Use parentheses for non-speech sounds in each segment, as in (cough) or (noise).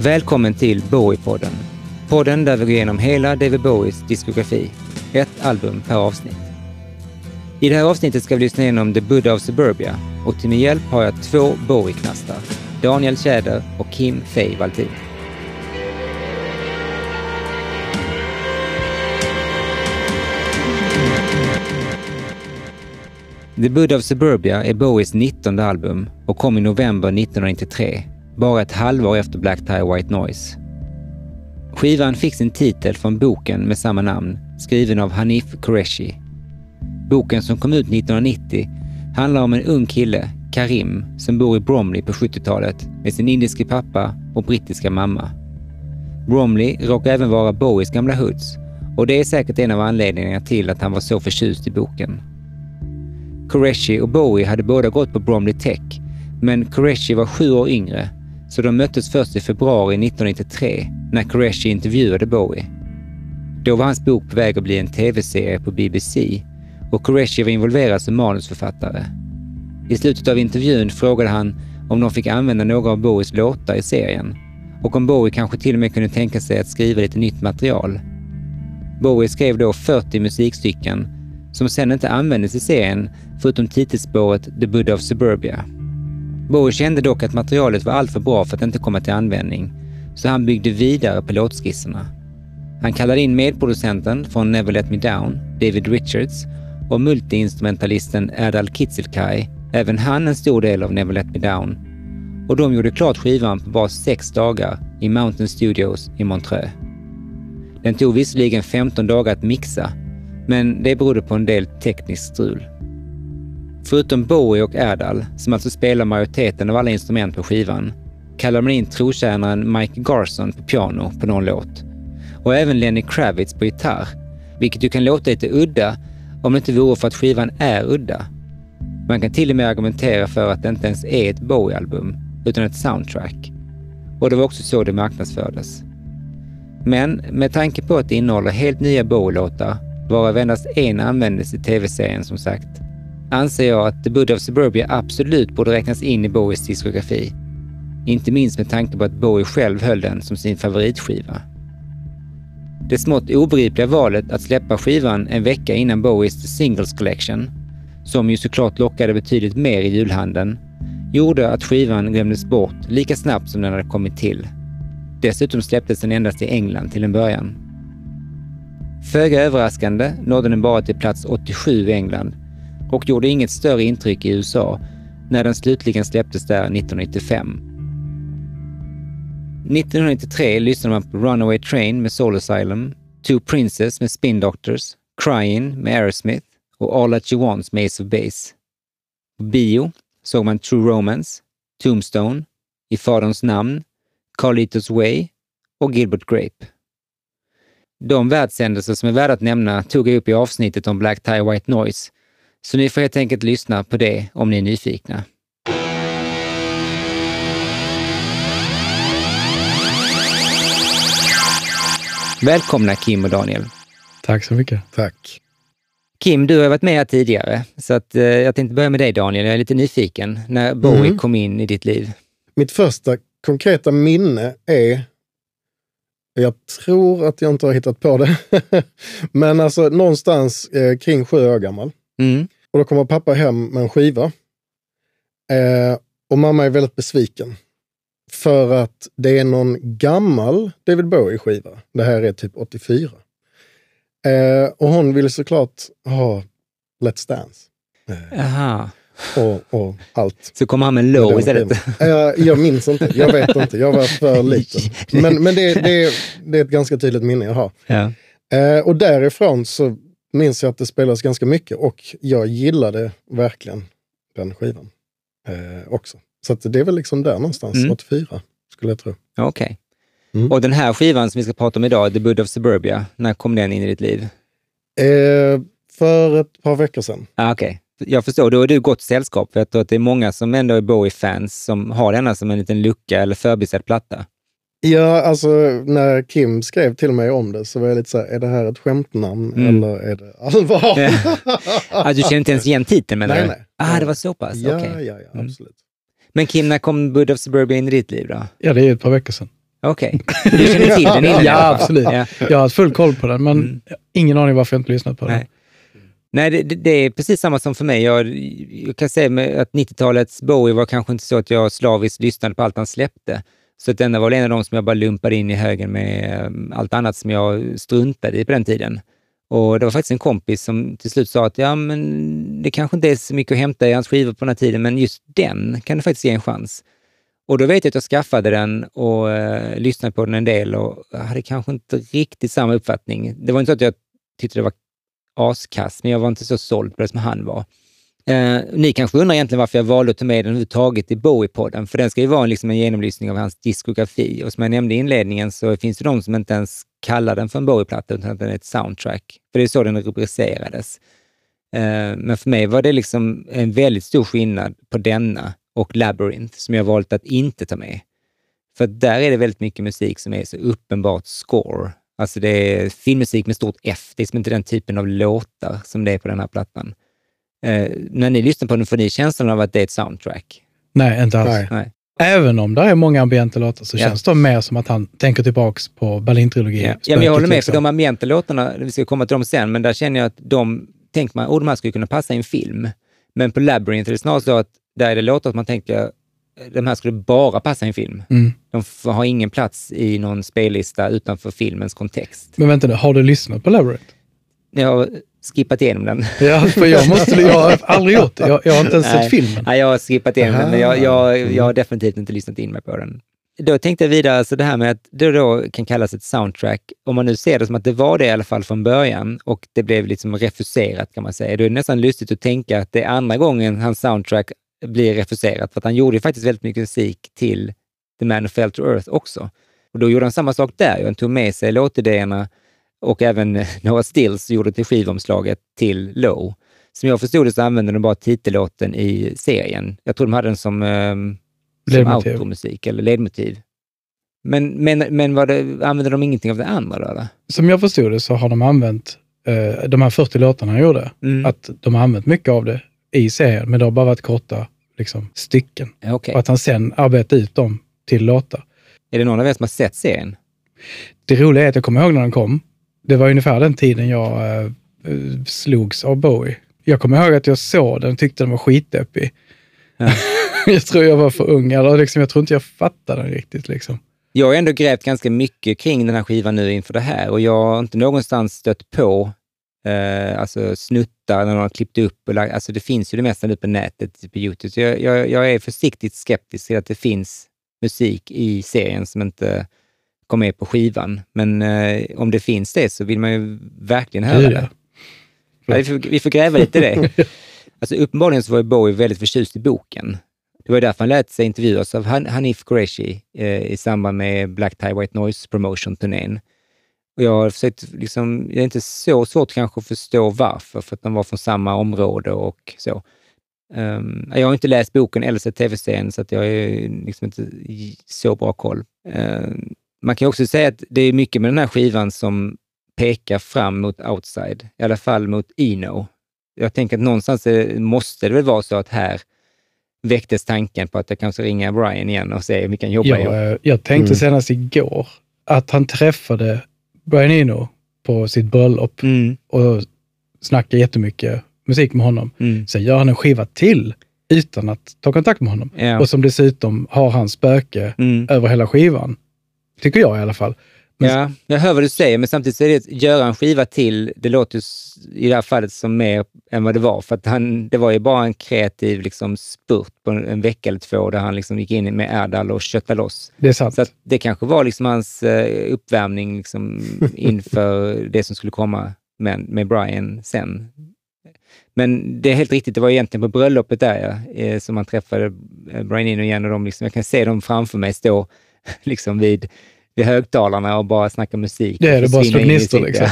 Välkommen till Bowie-podden. Podden där vi går igenom hela David Bowies diskografi. Ett album per avsnitt. I det här avsnittet ska vi lyssna igenom The Buddha of Suburbia och till min hjälp har jag två Bowie-knastar. Daniel Tjäder och Kim Fey Valtin. The Buddha of Suburbia är Bowies 19 album och kom i november 1993, bara ett halvår efter Black Tie White Noise. Skivan fick sin titel från boken med samma namn, skriven av Hanif Qureshi. Boken som kom ut 1990 handlar om en ung kille, Karim, som bor i Bromley på 70-talet med sin indiske pappa och brittiska mamma. Bromley råkar även vara Bowies gamla hoods och det är säkert en av anledningarna till att han var så förtjust i boken. Qureshi och Bowie hade båda gått på Bromley Tech, men Qureshi var sju år yngre, så de möttes först i februari 1993 när Qureshi intervjuade Bowie. Då var hans bok på väg att bli en tv-serie på BBC och Qureshi var involverad som manusförfattare. I slutet av intervjun frågade han om de fick använda några av Bowies låtar i serien och om Bowie kanske till och med kunde tänka sig att skriva lite nytt material. Bowie skrev då 40 musikstycken som sen inte användes i serien förutom titelspåret The Buddha of Suburbia. Bowie kände dock att materialet var alltför bra för att inte komma till användning, så han byggde vidare på låtskisserna. Han kallade in medproducenten från Never Let Me Down, David Richards, och multiinstrumentalisten Erdal Kitzelkai, även han en stor del av Never Let Me Down, och de gjorde klart skivan på bara sex dagar i Mountain Studios i Montreux. Den tog visserligen 15 dagar att mixa, men det berodde på en del tekniskt strul. Förutom Bowie och Erdal, som alltså spelar majoriteten av alla instrument på skivan, kallar man in trotjänaren Mike Garson på piano på någon låt. Och även Lenny Kravitz på gitarr, vilket ju kan låta lite udda om det inte vore för att skivan är udda. Man kan till och med argumentera för att det inte ens är ett Bowie-album, utan ett soundtrack. Och det var också så det marknadsfördes. Men med tanke på att det innehåller helt nya Bowie-låtar, varav endast en användes i tv-serien som sagt, anser jag att The Buddha of Suburbia absolut borde räknas in i Bowies diskografi. Inte minst med tanke på att Bowie själv höll den som sin favoritskiva. Det smått obegripliga valet att släppa skivan en vecka innan Bowies The Singles Collection, som ju såklart lockade betydligt mer i julhandeln, gjorde att skivan glömdes bort lika snabbt som den hade kommit till. Dessutom släpptes den endast i England till en början. Föga överraskande nådde den bara till plats 87 i England och gjorde inget större intryck i USA när den slutligen släpptes där 1995. 1993 lyssnade man på Runaway Train med Soul Asylum, Two Princes med Spin Doctors, Crying med Aerosmith och All That You Want med Ace of Base. På bio såg man True Romance, Tombstone, I Faderns namn, Carlitos Way och Gilbert Grape. De världshändelser som är värda att nämna tog jag upp i avsnittet om Black Tie White Noise, så ni får helt enkelt lyssna på det om ni är nyfikna. Välkomna Kim och Daniel. Tack så mycket. Tack. Kim, du har varit med här tidigare, så att, eh, jag tänkte börja med dig Daniel. Jag är lite nyfiken när Bowie Mm. kom in i ditt liv. Mitt första konkreta minne är, jag tror att jag inte har hittat på det, (laughs) men alltså någonstans eh, kring sju år gammal. Mm. Och då kommer pappa hem med en skiva. Eh, och mamma är väldigt besviken. För att det är någon gammal David Bowie-skiva. Det här är typ 84. Eh, och hon ville såklart ha Let's Dance. Eh, Aha. och, och allt. Så kom han med Low Den istället. Eh, jag minns inte, jag vet inte. Jag var för liten. Men, men det, det, det är ett ganska tydligt minne jag har. Ja. Eh, och därifrån så minns jag att det spelades ganska mycket och jag gillade verkligen den skivan eh, också. Så det är väl liksom där någonstans, Mm. 84 skulle jag tro. Okej. Mm. Och den här skivan som vi ska prata om idag, The Buddha of Suburbia, när kom den in i ditt liv? Eh, för ett par veckor sedan. Ah, Okej, jag förstår. Då är du gott sällskap. För jag tror att det är många som ändå är Bowie-fans som har denna som en liten lucka eller förbisedd platta. Ja, alltså när Kim skrev till mig om det så var jag lite så här, är det här ett skämtnamn Mm. eller är det allvar? Ah, (laughs) du känner inte ens igen titeln menar Nej, du? nej. Ah, det var så pass? Ja, Okej. ja, ja, Mm. absolut. Men Kim, när kom Buddha of Suburbia in i ditt liv då? Ja, det är ett par veckor sedan. Okej, okay. (laughs) du känner till den innan? ja, absolut. Ja. Jag har haft full koll på den, men mm. ingen aning varför jag inte lyssnat på den. Nej. Nej, det, det, är precis samma som för mig. Jag, jag kan säga att 90-talets Bowie var kanske inte så att jag slaviskt lyssnade på allt han släppte. Så att denna var väl en av de som jag bara lumpade in i högen med eh, allt annat som jag struntade i på den tiden. Och det var faktiskt en kompis som till slut sa att ja, men det kanske inte är så mycket att hämta i hans skivor på den här tiden, men just den kan du faktiskt ge en chans. Och då vet jag att jag skaffade den och eh, lyssnade på den en del och hade kanske inte riktigt samma uppfattning. Det var inte så att jag tyckte det var askass, men jag var inte så såld på det som han var. Eh, ni kanske undrar egentligen varför jag valde att ta med den överhuvudtaget i Bowie-podden, för den ska ju vara liksom en genomlysning av hans diskografi. Och som jag nämnde i inledningen så finns det de som inte ens kallar den för en Bowie-platta, utan att den är ett soundtrack. För det är så den rubricerades. Eh, men för mig var det liksom en väldigt stor skillnad på denna och Labyrinth, som jag valt att inte ta med. För där är det väldigt mycket musik som är så uppenbart score. Alltså det är filmmusik med stort F. Det är liksom inte den typen av låtar som det är på den här plattan. Eh, när ni lyssnar på den, får ni känslan av att det är ett soundtrack? Nej, inte alls. Nej. Även om det är många ambienta låtar så ja. känns det mer som att han tänker tillbaks på Berlin-trilogin. Ja. ja, men jag håller med, för de ambienta låtarna, vi ska komma till dem sen, men där känner jag att de, tänker man, oh, de här skulle kunna passa i en film. Men på Labyrinth är det snarare så att där är det låtar att man tänker, de här skulle bara passa i en film. Mm. De har ingen plats i någon spellista utanför filmens kontext. Men vänta nu, har du lyssnat på Labyrinth? Jag skippat igenom den. Ja, för jag, (laughs) måste, jag har aldrig gjort det. Jag, jag har inte ens sett filmen. Nej, jag har skippat igenom Aha. den, men jag, jag, jag har definitivt inte lyssnat in mig på den. Då tänkte jag vidare, alltså det här med att det då kan kallas ett soundtrack, om man nu ser det som att det var det i alla fall från början och det blev liksom refuserat kan man säga, då är det nästan lustigt att tänka att det är andra gången hans soundtrack blir refuserat, för att han gjorde ju faktiskt väldigt mycket musik till The Man Who Fell to Earth också. Och då gjorde han samma sak där, han tog med sig låtidéerna och även (laughs) Noah Stills gjorde till skivomslaget till Low. Som jag förstod det så använde de bara titellåten i serien. Jag tror de hade den som, eh, som automusik eller ledmotiv. Men, men, men var det, använde de ingenting av det andra då? Eller? Som jag förstod det så har de använt eh, de här 40 låtarna han gjorde, mm. att de har använt mycket av det i serien, men det har bara varit korta liksom, stycken. Okay. Och att han sen arbetar ut dem till låtar. Är det någon av er som har sett serien? Det roliga är att jag kommer ihåg när den kom. Det var ungefär den tiden jag eh, slogs av Bowie. Jag kommer ihåg att jag såg den och tyckte den var skitdeppig. Ja. (laughs) jag tror jag var för ung, eller liksom, jag tror inte jag fattade den riktigt. Liksom. Jag har ändå grävt ganska mycket kring den här skivan nu inför det här och jag har inte någonstans stött på eh, alltså snuttar när någon har klippt upp. Och lagt, alltså det finns ju det mesta nu på nätet, på Youtube. Så jag, jag, jag är försiktigt skeptisk till att det finns musik i serien som inte kom med på skivan. Men eh, om det finns det så vill man ju verkligen höra ja. det. Ja, vi, får, vi får gräva lite i det. (laughs) Alltså, uppenbarligen så var Bowie väldigt förtjust i boken. Det var därför han lät sig intervjuas av Hanif Qureshi eh, i samband med Black Tie White Noise promotion-turnén. Och jag har försökt, liksom, det är inte så svårt kanske att förstå varför, för att de var från samma område och så. Um, jag har inte läst boken eller sett tv-serien, så att jag är liksom inte så bra koll. Um, man kan också säga att det är mycket med den här skivan som pekar fram mot outside, i alla fall mot Eno. Jag tänker att någonstans måste det väl vara så att här väcktes tanken på att jag kanske ringa Brian igen och se om vi kan jobba jag, ihop. Jag tänkte mm. senast igår att han träffade Brian Eno på sitt bröllop mm. och snackade jättemycket musik med honom. Mm. Sen gör han en skiva till utan att ta kontakt med honom. Ja. Och som dessutom har hans spöke mm. över hela skivan. Tycker jag i alla fall. Men... Ja, jag hör vad du säger, men samtidigt så är det att göra en skiva till, det låter i det här fallet som mer än vad det var. För att han, det var ju bara en kreativ liksom, spurt på en vecka eller två där han liksom gick in med Erdal och köttade loss. Det är sant. Så det kanske var liksom hans uh, uppvärmning liksom, inför (laughs) det som skulle komma med, med Brian sen. Men det är helt riktigt, det var egentligen på bröllopet där ja, eh, som man träffade eh, Brian Eno igen och de liksom, jag kan se dem framför mig stå (laughs) liksom vid, vid högtalarna och bara snacka musik. Det är det, bara slå gnistor liksom.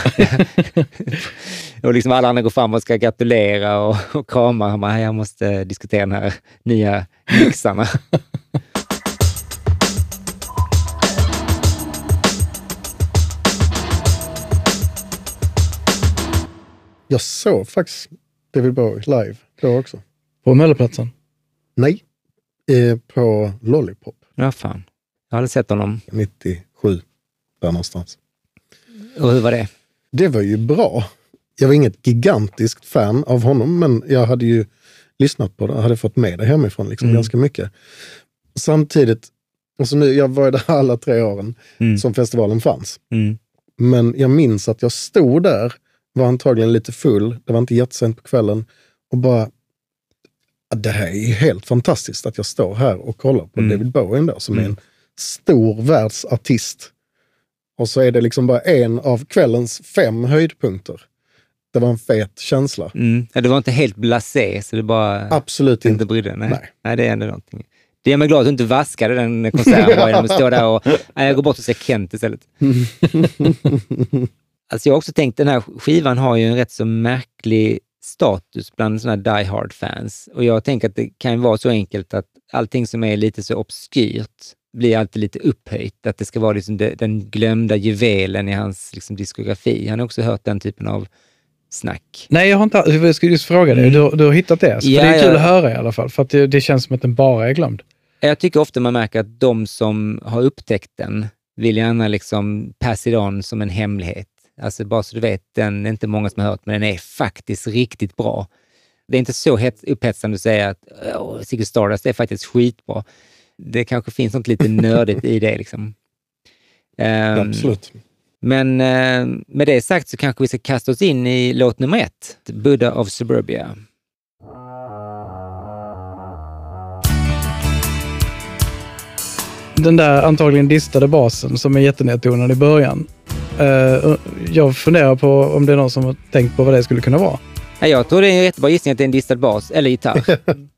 (laughs) och liksom alla andra går fram och ska gratulera och, och krama. Han bara, jag måste diskutera de här nya mixarna. (laughs) Jag såg faktiskt David Bowie live då också. På Melleplatsen? Nej, eh, på Lollipop. Ja, fan. Jag aldrig sett honom. 97, där någonstans. Och hur var det? Det var ju bra. Jag var inget gigantiskt fan av honom, men jag hade ju lyssnat på det, hade fått med det hemifrån liksom, mm. ganska mycket. Samtidigt, alltså nu, jag var där alla tre åren mm. som festivalen fanns. Mm. Men jag minns att jag stod där, var antagligen lite full, det var inte jättesent på kvällen, och bara, det här är helt fantastiskt att jag står här och kollar på mm. David Bowie ändå, som är mm. en stor världsartist. Och så är det liksom bara en av kvällens fem höjdpunkter. Det var en fet känsla. Mm. Ja, det var inte helt blasé, så det bara... Absolut inte. inte brydde. Nej. Nej. Nej, det är ändå någonting. Det gör mig glad att du inte vaskade den konserten genom att stå där och... (laughs) Nej, jag går bort och ser Kent istället. (laughs) alltså jag har också tänkt, den här skivan har ju en rätt så märklig status bland sådana die hard-fans. Och jag tänker att det kan vara så enkelt att allting som är lite så obskyrt blir alltid lite upphöjt. Att det ska vara liksom den glömda juvelen i hans liksom diskografi. Han har också hört den typen av snack. Nej, jag har inte Jag skulle just fråga dig. Mm. Du, du har hittat det? Ja, det är kul ja. att höra i alla fall, för att det, det, känns som att den bara är glömd. Jag tycker ofta man märker att de som har upptäckt den vill gärna liksom pass it on som en hemlighet. Alltså bara så du vet, den är inte många som har hört, men den är faktiskt riktigt bra. Det är inte så upphetsande att säga att Ziggy Stardust är faktiskt skitbra. Det kanske finns något lite (laughs) nördigt i det. Liksom. Um, Absolut. Men uh, med det sagt så kanske vi ska kasta oss in i låt nummer ett, Buddha of Suburbia. Den där antagligen distade basen som är jättenedtonad i början. Uh, jag funderar på om det är någon som har tänkt på vad det skulle kunna vara. Jag tror det är en jättebra gissning att det är en distad bas eller gitarr. (laughs)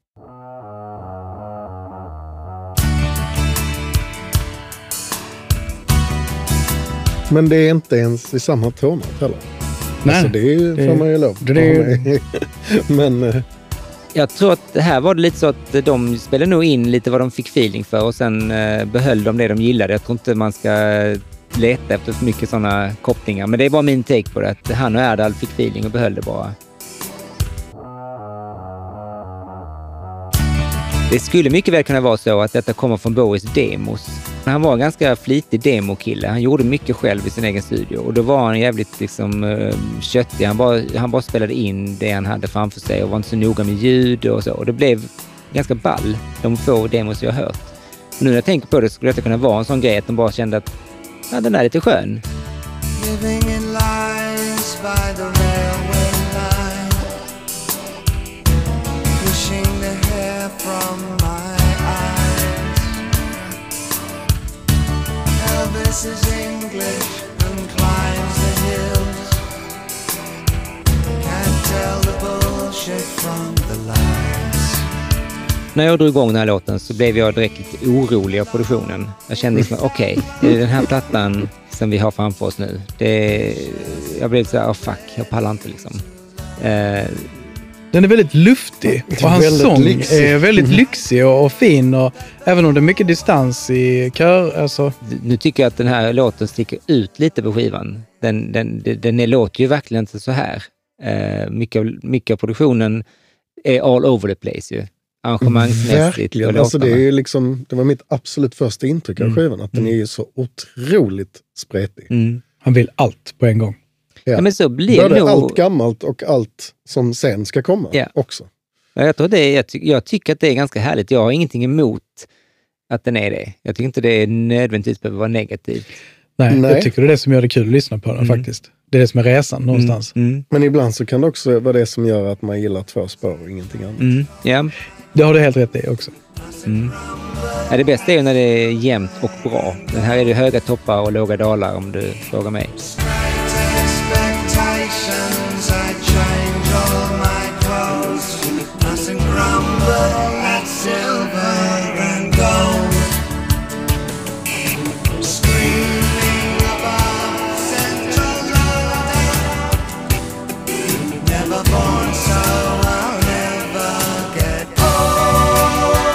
Men det är inte ens i samma tonart heller. Nej, alltså det är, får man ju lov det, det, (laughs) Men... Eh, jag tror att här var det lite så att de spelade nog in lite vad de fick feeling för och sen eh, behöll de det de gillade. Jag tror inte man ska leta efter för mycket sådana kopplingar. Men det är bara min take på det, att han och Erdal fick feeling och behöll det bara. Det skulle mycket väl kunna vara så att detta kommer från Bowies demos. Han var en ganska flitig demokille. Han gjorde mycket själv i sin egen studio och då var han jävligt liksom, eh, köttig. Han bara, han bara spelade in det han hade framför sig och var inte så noga med ljud och så. Och det blev ganska ball, de få demos jag har hört. Nu när jag tänker på det skulle det kunna vara en sån grej att de bara kände att ja, den är lite skön. Mrs English and climbs the hills. Can't tell the bullshit from the lies. När jag drog igång den här låten så blev jag direkt lite orolig av produktionen. Jag kände liksom, okej, okay, den här plattan som vi har framför oss nu, det, jag blev så här, oh fuck, jag pallar inte liksom. Eh, den är väldigt luftig och hans sång lyxig. är väldigt mm. lyxig och, och, fin. Och, även om det är mycket distans i kör. Alltså. Nu tycker jag att den här låten sticker ut lite på skivan. Den, den, den, den låter ju verkligen inte så här. Uh, mycket, av, mycket av produktionen är all over the place ju. Arrangemangsmässigt. Verkligen. Alltså det, är liksom, det var mitt absolut första intryck av mm. skivan, att den mm. är ju så otroligt spretig. Mm. Han vill allt på en gång. Ja. ja men så blir Både nog... allt gammalt och allt som sen ska komma ja. också. Ja, jag, tror det är, jag, ty jag, tycker att det är ganska härligt. Jag har ingenting emot att den är det. Jag tycker inte det är nödvändigtvis behöver vara negativt. Nej, Nej, jag tycker det är det som gör det kul att lyssna på den mm. faktiskt. Det är det som är resan någonstans. Mm. Mm. Men ibland så kan det också vara det som gör att man gillar två spår och ingenting annat. Mm. Ja. Det har du helt rätt i också. Mm. Ja, det bästa är ju när det är jämnt och bra. Den här är det höga toppar och låga dalar om du frågar mig.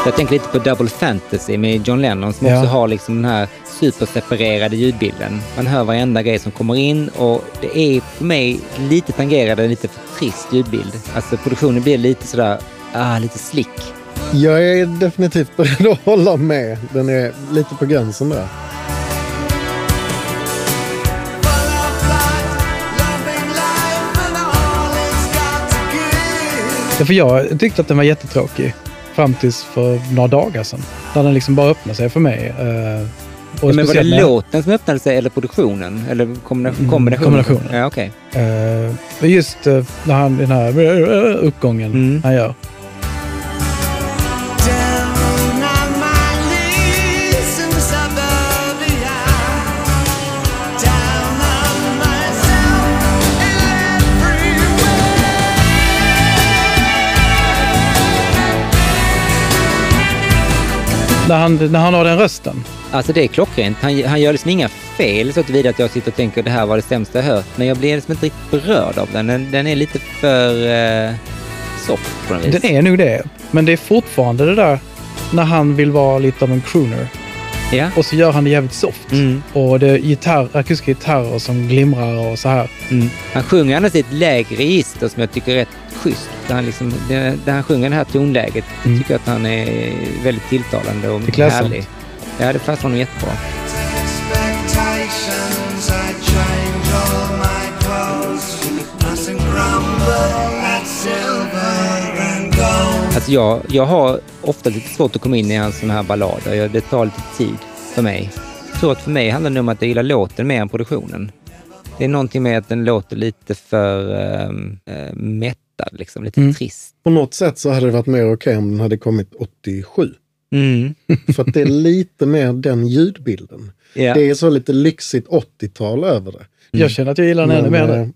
Jag tänker lite på Double Fantasy med John Lennon som ja. också har liksom den här superseparerade ljudbilden. Man hör varenda grej som kommer in och det är för mig lite tangerade, lite för trist ljudbild. Alltså produktionen blir lite sådär, ah, lite slick. Jag är definitivt beredd att hålla med. Den är lite på gränsen där. Ja, för jag tyckte att den var jättetråkig fram tills för några dagar sedan. Där den liksom bara öppnade sig för mig. Uh, och men var det låten som öppnade sig eller produktionen? Eller kombination, kombinationen? Mm, kombinationen. Ja, okay. Uh, just uh, när han, den här uppgången mm. han gör. När han, när han har den rösten. Alltså det är klockrent. Han, han gör liksom inga fel så tillvida att jag sitter och tänker det här var det sämsta jag hört. Men jag blir liksom inte riktigt berörd av den. Den, den är lite för uh, soft på något vis. Den är nog det. Men det är fortfarande det där när han vill vara lite av en crooner. Ja. Och så gör han det jävligt soft. Mm. Och det är gitarr, akustiska gitarrer som glimrar och så här. Mm. Han sjunger annars i ett lägre register som jag tycker är rätt schysst. Där han, liksom, där han sjunger det här tonläget. Mm. tycker att han är väldigt tilltalande och härlig. Ja, det passar honom jättebra. Alltså jag, jag har ofta lite svårt att komma in i hans sådana här ballader. Det tar lite tid för mig. Jag tror att för mig handlar det om att jag gillar låten mer än produktionen. Det är någonting med att den låter lite för äh, mättad, liksom, lite mm. trist. På något sätt så hade det varit mer okej okay om den hade kommit 87. Mm. för att det är lite mer den ljudbilden. Yeah. Det är så lite lyxigt 80-tal över det. Mm. Jag känner att jag gillar den ännu mer nu.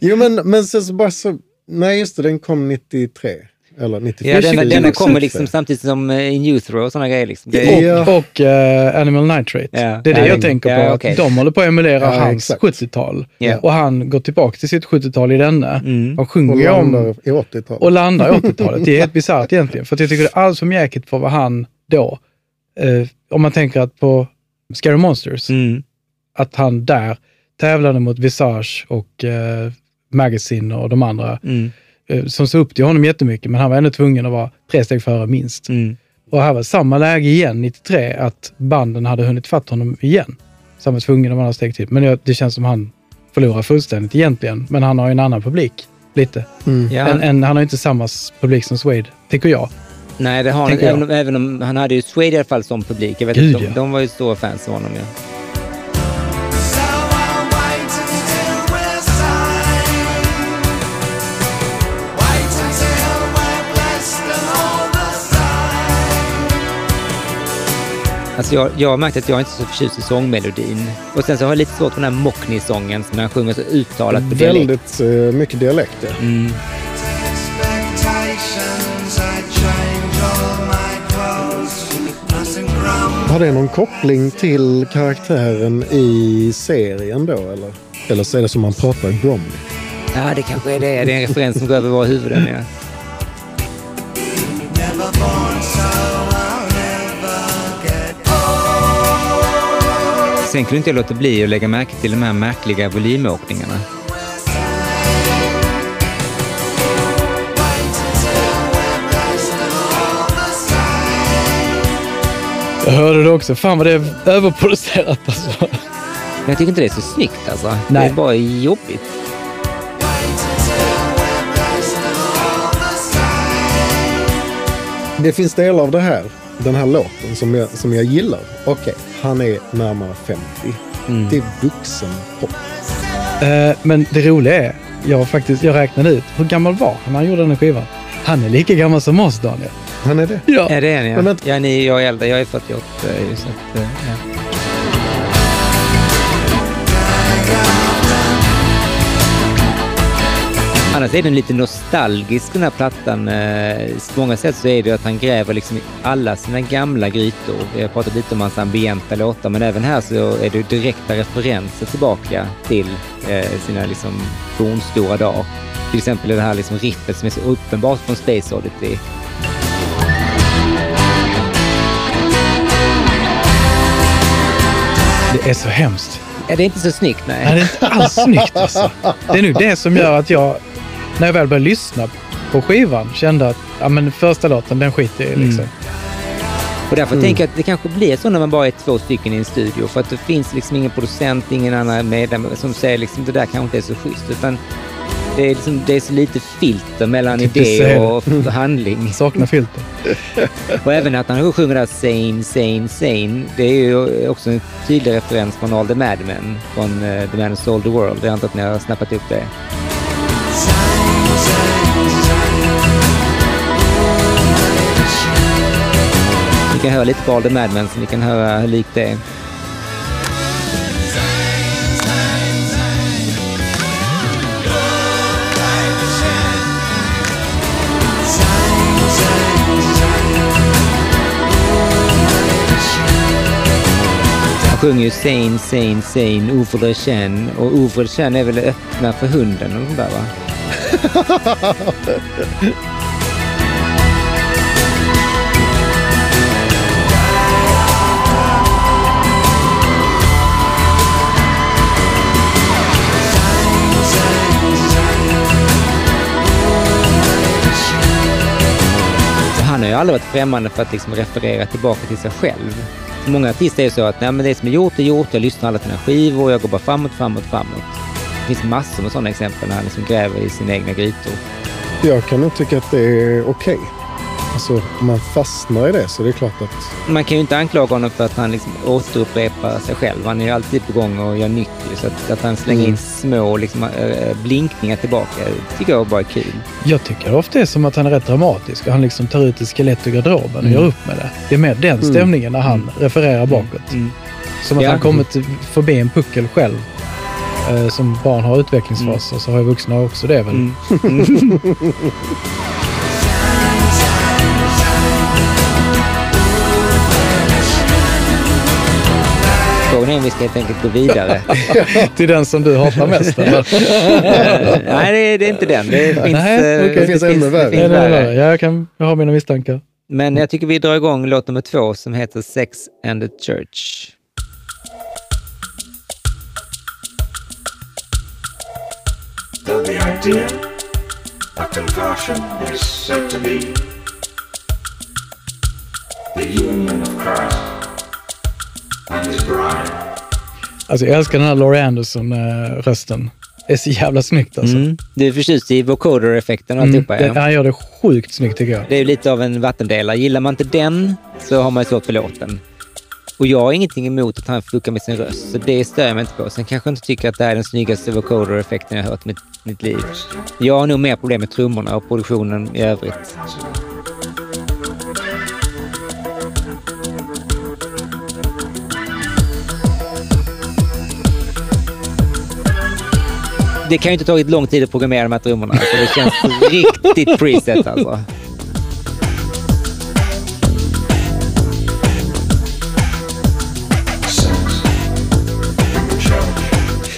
(laughs) jo men, men så, så bara så, nej just det, den kom 93. Eller 94. Ja, denna, denna kommer liksom samtidigt som uh, In Utero och sådana grejer. Liksom. Det, och, och uh, Animal Nitrate. Ja. Det är det jag tänker på. Ja, okay. De håller på att emulera hans 70-tal. Och han går tillbaka till sitt 70-tal i denna. Mm. Och sjunger och landar om... i 80-talet. Och landar i (laughs) 80-talet. Det är helt bisarrt egentligen. För jag tycker det är alldeles för mjäkigt för vad han då... Uh, om man tänker att på Scary Monsters, mm. att han där tävlade mot Visage och Magazine och de andra. Mm Eh, som såg upp till honom jättemycket, men han var ändå tvungen att vara tre steg före minst. Mm. Och här var samma läge igen, 93, att banden hade hunnit fatt honom igen. Så han var tvungen att vara några steg till. Men det känns som han förlorar fullständigt egentligen. Men han har ju en annan publik, lite. Mm. Ja. En, en, han har inte samma publik som Suede, tycker jag. Nej, det har han även, om, även om han hade ju Suede i alla fall som publik. Jag vet Gud, de, ja. de var ju stora fans av honom. Ja. Alltså jag, jag har märkt att jag inte är så förtjust i sångmelodin. Och sen så har jag lite svårt för den här Mockney-sången som han sjunger så uttalat på dialekt. Väldigt uh, mycket dialekt, ja. Mm. Har det någon koppling till karaktären i serien då, eller? Eller så är det som man pratar i Bromley? Ja, det kanske är det. Det är en referens som går över våra huvuden, ja. Sen kunde inte jag låta bli att lägga märke till de här märkliga volymåkningarna. Jag hörde det också. Fan vad det är överproducerat alltså. Jag tycker inte det är så snyggt alltså. Nej. Det är bara jobbigt. Det finns delar av det här, den här låten som jag, som jag gillar. Okej, okay, han är närmare 50. Mm. Det är vuxen pop. Eh, men det roliga är, jag, faktiskt, jag räknade ut, hur gammal var han när han gjorde den här skivan? Han är lika gammal som oss, Daniel. Han är det? Ja, ja det är han ja. Men, ja ni, jag är äldre, jag är 48. Så att, ja. Annars är den lite nostalgisk den här plattan. Eh, på många sätt så är det att han gräver liksom i alla sina gamla grytor. Vi har pratat lite om hans ambienta låtar, men även här så är det direkta referenser tillbaka till eh, sina liksom fornstora dagar. Till exempel det här liksom riffet som är så uppenbart från Space Oddity. Det är så hemskt. Ja, det är inte så snyggt, nej. nej det är inte alls snyggt alltså. Det är nu det som gör att jag när jag väl börjar lyssna på skivan kände att ja, men första låten, den skiter jag i. Liksom. Och därför tänker jag att det kanske blir så när man bara är två stycken i en studio. För att det finns liksom ingen producent, ingen annan medlem som säger liksom det där kanske inte är så schysst. Utan det är, liksom, det är så lite filter mellan idé och (laughs) handling. (laughs) Saknar filter. Och även att han sjunger där Sane, Sane, Sane. Det är ju också en tydlig referens från All the Madmen från uh, The Man Who Sold the World. Jag antar att ni har snappat upp det. Kan höra lite på All the Madmen så ni kan höra hur likt det är. Han sjunger ju Sane, Sane, Sane, Ouvre Chen. Och Ouvre Chen är väl öppna för hunden eller sånt där va? (laughs) aldrig varit främmande för att liksom referera tillbaka till sig själv. Många artister är ju så att Nej, men det som är gjort är gjort, jag lyssnar alla mina skivor, jag går bara framåt, framåt, framåt. Det finns massor med sådana exempel när han liksom gräver i sina egna grytor. Jag kan nog tycka att det är okej. Alltså, om man fastnar i det så är det klart att... Man kan ju inte anklaga honom för att han liksom återupprepar sig själv. Han är ju alltid på gång och gör nytt. Så att, att han slänger in Mm. små liksom, äh, blinkningar tillbaka det tycker jag bara är kul. Jag tycker ofta det är som att han är rätt dramatisk och han liksom tar ut ett skelett ur garderoben och Mm. gör upp med det. Det är mer den Mm. stämningen när han refererar bakåt. Som att Ja. han kommit förbi en puckel själv. Eh, som barn har utvecklingsfaser så har ju vuxna också det väl. Mm. (laughs) (laughs) vi ska helt enkelt gå vidare. (laughs) Till den som du hatar mest eller? (laughs) Nej, det är, det är inte den. Det finns, Nej, eh, okej. Det finns ännu värre. det jag, kan, jag har mina misstankar. Men jag tycker vi drar igång låt nummer två som heter Sex and the Church. Though the idea of conversion is said to be the union of Christ. Alltså jag älskar den här Laurie Anderson-rösten. det är så jävla snyggt alltså. Mm. Du är förtjust i vocoder-effekten och Mm, alltihopa? det, ja. han gör det sjukt snyggt tycker jag. Det är lite av en vattendelare. Gillar man inte den så har man ju svårt för låten. Och jag har ingenting emot att han fuckar med sin röst, så det stör jag mig inte på. Sen kanske jag inte tycker att det är den snyggaste vocoder-effekten jag har hört i mitt, mitt liv. Jag har nog mer problem med trummorna och produktionen i övrigt. Det kan ju inte tagit lång tid att programmera de här trummorna, så det känns (laughs) riktigt preset alltså.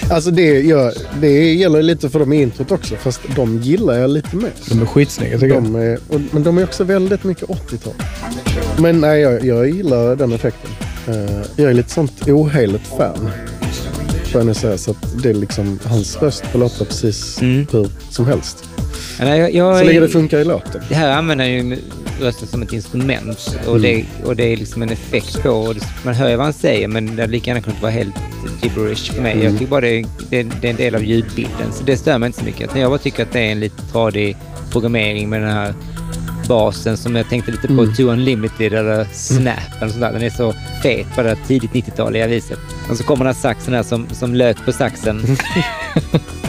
Alltså det, gör, det gäller lite för dem i introt också, fast de gillar jag lite mer. De är skitsnygga tycker jag. De är, och, men de är också väldigt mycket 80-tal. Men nej, jag, jag gillar den effekten. Eh, jag är lite sånt oheligt fan. Får jag nu säga. Så att det är liksom, hans röst får låta precis Mm. hur som helst. Jag, jag, Så länge det funkar i låten. Det här använder han ju rösten som ett instrument och, det, och det är liksom en effekt på. Och man hör ju vad han säger men det hade lika gärna kunnat vara helt gibberish för mig. Jag tycker bara det, det, det är en del av ljudbilden så det stör mig inte så mycket. Jag bara tycker att det är en lite tradig programmering med den här basen som jag tänkte lite på Mm. Two Unlimited eller Snap eller sånt där. Den är så fet på det tidigt 90-taliga viset. Och så kommer den här saxen här som, som lök på saxen. (laughs)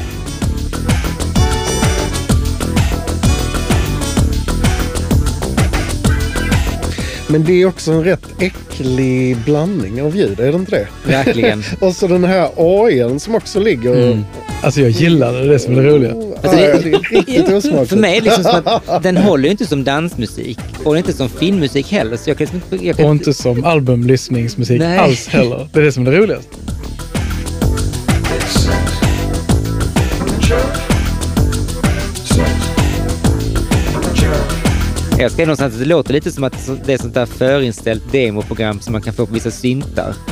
Men det är också en rätt äcklig blandning av ljud, är det inte det? Verkligen. (laughs) Och så den här AIn som också ligger... Mm. Alltså jag gillar det, det som är det roliga. Alltså, det, det- det är riktigt (laughs) osmakligt. För mig är det liksom som att (laughs) den håller ju inte som dansmusik och inte som filmmusik heller. Så jag kan inte... Jag kan Och inte som albumlyssningsmusik alls heller. Det är det som är det roligaste. Jag ska någonstans att det låter lite som att det är sånt där förinställt demoprogram som man kan få på vissa syntar. (laughs)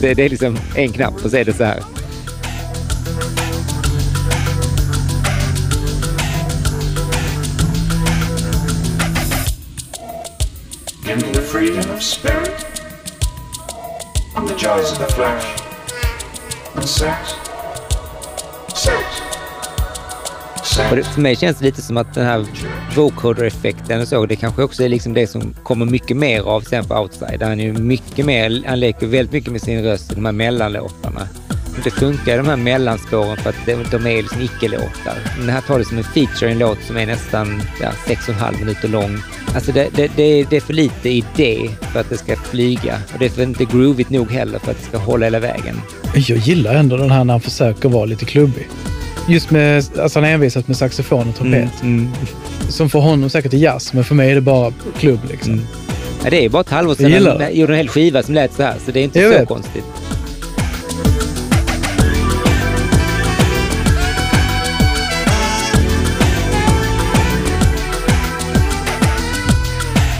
Det, det är liksom en knapp och så är det så här. Freedom of spirit and the joys of the flesh and sex. Sex. Och det, för mig känns det lite som att den här vocoder-effekten och så, det kanske också är liksom det som kommer mycket mer av sen på Outside. Han är ju mycket mer, han leker väldigt mycket med sin röst i de här mellanlåtarna. Det funkar i de här mellanspåren för att de, de är liksom icke-låtar. Den det här tar det som en feature i en låt som är nästan ja, sex och en halv minuter lång. Alltså det, det, det, det är för lite idé för att det ska flyga. Och det är för inte groovigt nog heller för att det ska hålla hela vägen. Jag gillar ändå den här när han försöker vara lite klubbig. Just med, alltså han är envisat med saxofon och trumpet. Som för honom säkert är jazz, men för mig är det bara klubb liksom. Mm. Ja, det är bara ett halvår sedan han gjorde en hel skiva som lät så här, så det är inte Jag så vet. konstigt.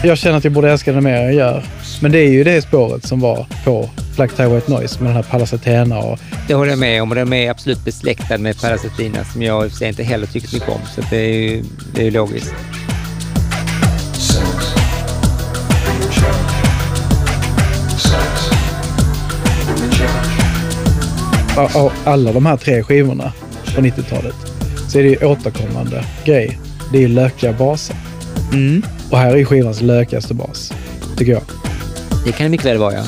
Jag känner att jag borde älska den mer än jag gör. Men det är ju det spåret som var på Black Tie White Noise med den här Pallas Athena och Det håller jag med om och den är absolut besläktad med Paracetina som jag i och för sig inte heller tycker så mycket om. Så det är ju, det är ju logiskt. Av alla de här tre skivorna på 90-talet så är det ju återkommande grej. Det är ju lökiga baser. Och här är skivans lökigaste bas, tycker jag. Det kan det mycket väl vara, ja.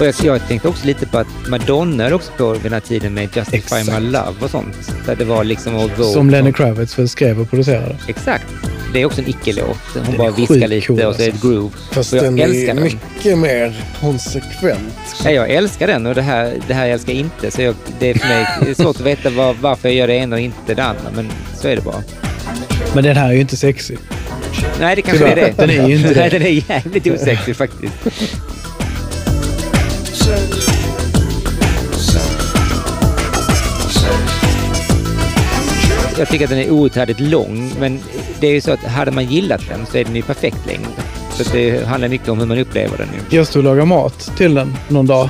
Och jag, jag tänkte också lite på att Madonna höll också på den här tiden med Justify Exakt. My Love och sånt. Där det var liksom... Vogue Som Lenny Kravitz skrev och producerade. Exakt. Det är också en icke-låt. Hon Den bara viskar lite cool, och så är det alltså. groove. Fast och jag den älskar är den. mycket mer konsekvent. Ja, jag älskar den och det här, det här älskar jag inte. Så jag, det är för mig det är svårt att veta var, varför jag gör det ena och inte det andra. Men så är det bara. Men den här är ju inte sexig. Nej, det kanske är det. den är ju inte (laughs) det. Nej, den är jävligt osexig faktiskt. Jag tycker att den är outhärdligt lång, men det är ju så att hade man gillat den så är den ju perfekt längd. Så det handlar mycket om hur man upplever den. Jag stod och lagade mat till den någon dag.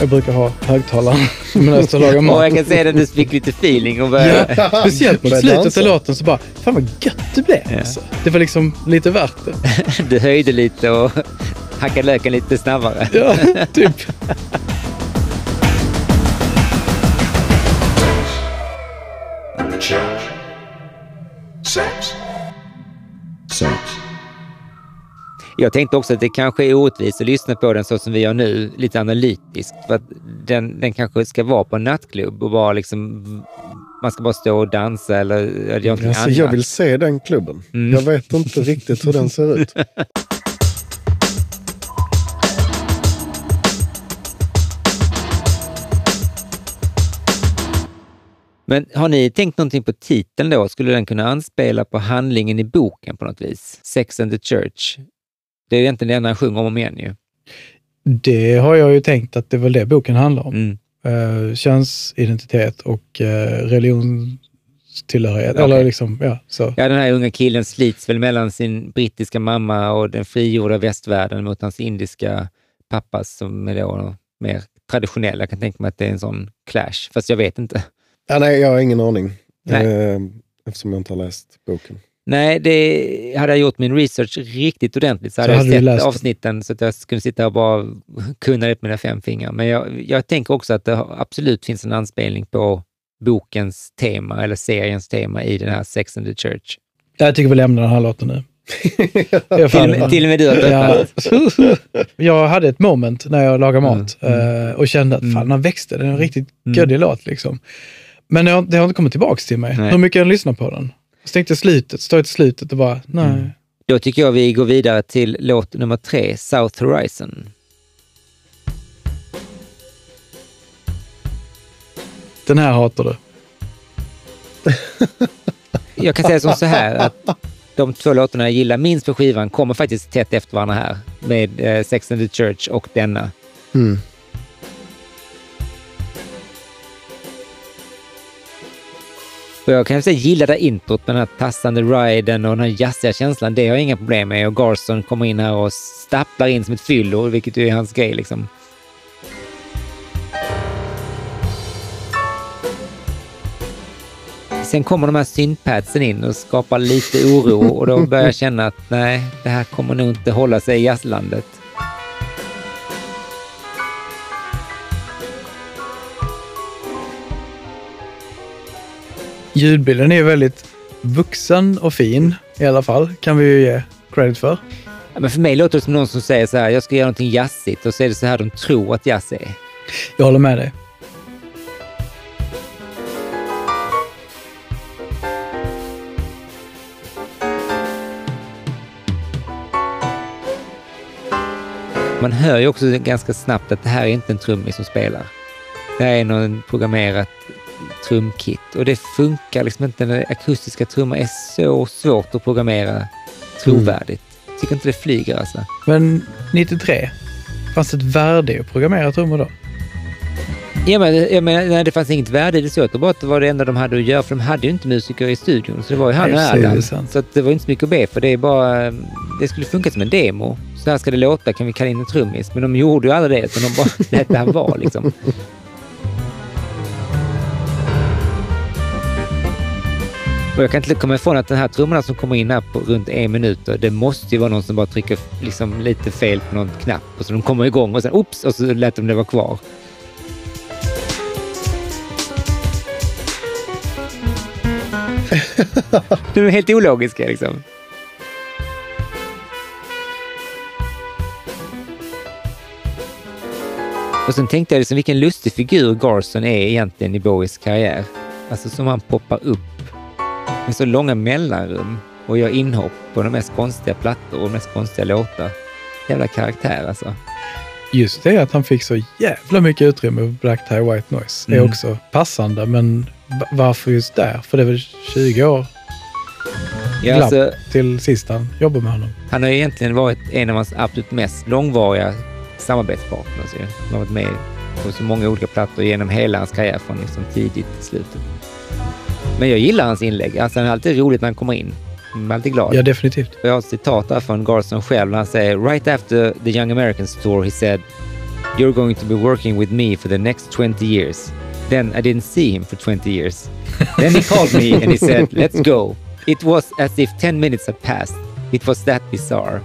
Jag brukar ha högtalaren (laughs) men jag stod och Och mat. jag kan säga att du fick lite feeling och började... Ja, (laughs) speciellt Började slutet av låten så bara, fan vad gött det blev. Ja. Alltså. Det var liksom lite värt det. (laughs) Du höjde lite och hackade löken lite snabbare. Ja, typ. Sex. Sex. Jag tänkte också att det kanske är orättvist att lyssna på den så som vi gör nu, lite analytiskt. För att den, den kanske ska vara på en nattklubb och bara liksom... Man ska bara stå och dansa eller göra någonting Alltså, annat. jag vill se den klubben. Mm. Jag vet inte riktigt hur den ser ut. (laughs) Men har ni tänkt någonting på titeln då? Skulle den kunna anspela på handlingen i boken på något vis? Sex and the Church. Det är egentligen det enda han sjunger om och om igen ju. Det har jag ju tänkt att det är väl det boken handlar om. Mm. Uh, könsidentitet och uh, religionstillhörighet. Okej. Eller liksom, ja, så. Ja, den här unga killen slits väl mellan sin brittiska mamma och den frigjorda västvärlden mot hans indiska pappa som är då mer traditionell. Jag kan tänka mig att det är en sån clash, fast jag vet inte. Ja, nej, jag har ingen aning. Nej. Eh, eftersom jag inte har läst boken. Nej, det, hade jag gjort min research riktigt ordentligt så hade Så jag hade du sett avsnitten så att jag skulle sitta och bara kunna det på mina fem fingrar. Men jag, jag tänker också att det absolut finns en anspelning på bokens tema eller seriens tema i den här Sex and the Church. Jag tycker vi lämnar den här låten nu. (laughs) Jag Till, till och med du har Ja. tröttnat. (laughs) Jag hade ett moment när jag lagade mat Mm, eh, och kände att Mm. fan, den växte. Den är en riktigt Mm. göddig låt liksom. Men det har, det har inte kommit tillbaka till mig. Nej. Hur mycket jag lyssnar på den. Så tänkte jag slutet, står jag till slutet och bara, nej. Mm. Då tycker jag vi går vidare till låt nummer tre, South Horizon. Den här hatar du. (laughs) Jag kan säga som så här att de två låtarna jag gillar minst på skivan kommer faktiskt tätt efter varandra här med eh, Sex and the Church och denna. Mm. Och jag kan säga gilla det här introt med den här tassande riden och den här jazziga känslan. Det har jag inga problem med. Och Garson kommer in här och stapplar in som ett fyllo, vilket ju är hans grej liksom. sen kommer de här syntpadsen in och skapar lite oro och då börjar jag känna att nej, det här kommer nog inte hålla sig i jazzlandet. Ljudbilden är väldigt vuxen och fin i alla fall, kan vi ju ge credit för. Ja, men för mig låter det som någon som säger så här, jag ska göra någonting jazzigt och så är det så här de tror att jazz är. Jag håller med dig. Man hör ju också ganska snabbt att det här är inte en trummis som spelar. Det här är någon programmerat trumkit och det funkar liksom inte. Den akustiska trumman är så svårt att programmera trovärdigt. Mm. Tycker inte det flyger alltså. Men 93, fanns det ett värde i att programmera trummor då? Ja, men, jag menar, nej, det fanns inget värde i det. Så bara det var det enda de hade att göra, för de hade ju inte musiker i studion. Så det var ju han och Erland. Så att det var inte så mycket att be för. Det, är bara, det skulle funka som en demo. Så här ska det låta, kan vi kalla in en trummis? Men de gjorde ju aldrig det, utan de bara (laughs) lät det här vara liksom. Och jag kan inte komma ifrån att den här trummorna som kommer in här på runt en minut, det måste ju vara någon som bara trycker liksom lite fel på någon knapp och så de kommer igång och sen oops och så lät de det vara kvar. (laughs) de är helt ologiska liksom. Och sen tänkte jag liksom vilken lustig figur Garson är egentligen i Bowies karriär. Alltså som han poppar upp med så långa mellanrum och gör inhopp på de mest konstiga plattor och de mest konstiga låtar. Jävla karaktär alltså. Just det att han fick så jävla mycket utrymme på Black Tie White Noise mm. är också passande, men varför just där? För det är väl 20 år ja, alltså, till sist han jobbade med honom. Han har egentligen varit en av hans absolut mest långvariga samarbetspartners. Han har varit med på så många olika plattor genom hela hans karriär från liksom tidigt till slutet. Men jag gillar hans inlägg. Alltså, han är alltid roligt när han kommer in. Jag är alltid glad. Ja, definitivt. Jag har ett citat där från Garson själv. Han säger “Right after the Young Americans tour he said You're going to be working with me for the next 20 years. Then I didn't see him for 20 years. Then he (laughs) called me and he said let's go. It was as if 10 minutes had passed. It was that bizarre.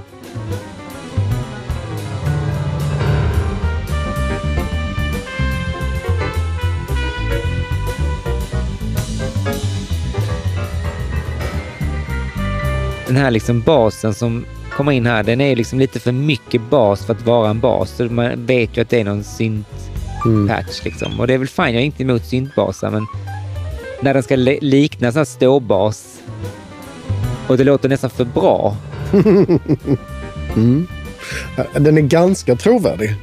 Den här liksom basen som kommer in här, den är liksom lite för mycket bas för att vara en bas. Så man vet ju att det är någon synt-patch mm. liksom. Och det är väl fine, jag är inte emot syntbasar, men när den ska likna sån här ståbas och det låter nästan för bra. (laughs) mm. Den är ganska trovärdig.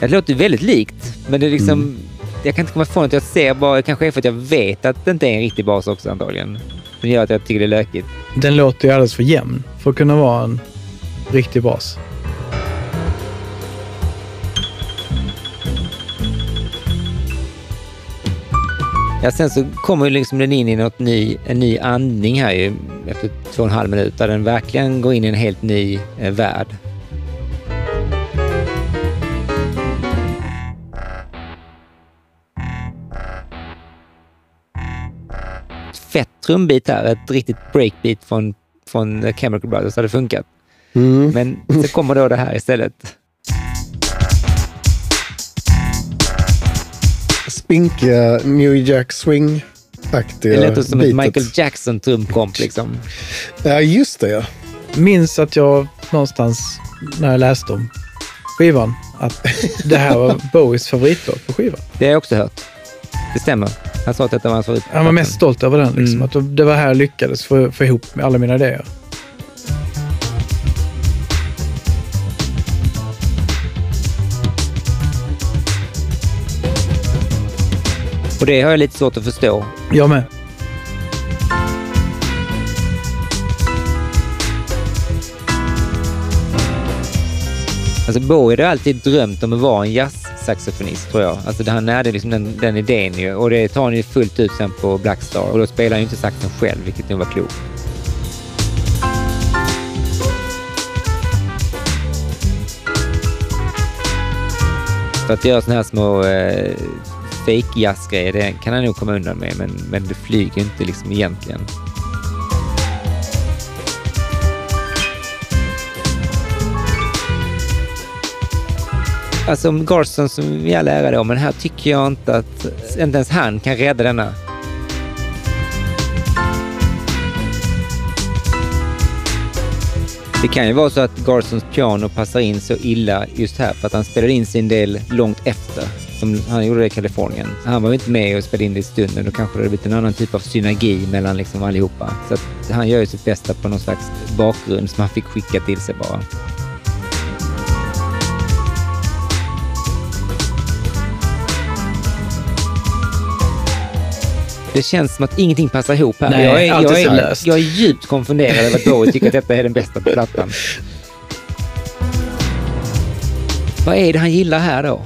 Det låter väldigt likt, men det är liksom... Mm. Jag kan inte komma ifrån att jag ser bara, kanske är för att jag vet att det inte är en riktig bas också antagligen. Som gör att jag tycker det är lökigt. Den låter ju alldeles för jämn för att kunna vara en riktig bas. Ja, sen så kommer liksom den in i något ny, en ny andning här ju, efter två och en halv minut, där den verkligen går in i en helt ny eh, värld. Fett trumbit här, ett riktigt breakbeat från, från Chemical Brothers hade funkat. Mm. Men så kommer då det här istället. Spinkiga New Jack Swing-aktiga Det lät som ett Michael Jackson-trumkomp liksom. Ja, just det ja. Minns att jag någonstans när jag läste om skivan att det här var (laughs) Bowies favoritlåt på skivan. Det har jag också hört. Det stämmer. Han sa att detta var hans favorit. Han var mest stolt över den. Liksom, mm. Att det var här jag lyckades få, få ihop alla mina idéer. Och det har jag lite svårt att förstå. Jag med. Alltså Bowie hade alltid drömt om att vara en saxofonist tror jag. Alltså han hade liksom den, den idén ju och det tar han ju fullt ut sen på Blackstar och då spelar han ju inte saxen själv, vilket nog var klokt. För att göra sådana här små eh, fake jazzgrejer, det kan han nog komma undan med, men, men det flyger inte liksom egentligen. Alltså om Garson som vi all ära då, men här tycker jag inte att inte ens han kan rädda denna. Det kan ju vara så att Garsons piano passar in så illa just här för att han spelade in sin del långt efter. Som han gjorde det i Kalifornien. Han var ju inte med och spelade in det i stunden. Då kanske det hade blivit en annan typ av synergi mellan liksom allihopa. Så att han gör ju sitt bästa på någon slags bakgrund som han fick skicka till sig bara. Det känns som att ingenting passar ihop här. Nej, jag, är, jag, är, jag är djupt konfunderad över att Bowie tycker att detta är den bästa på plattan. Vad är det han gillar här då?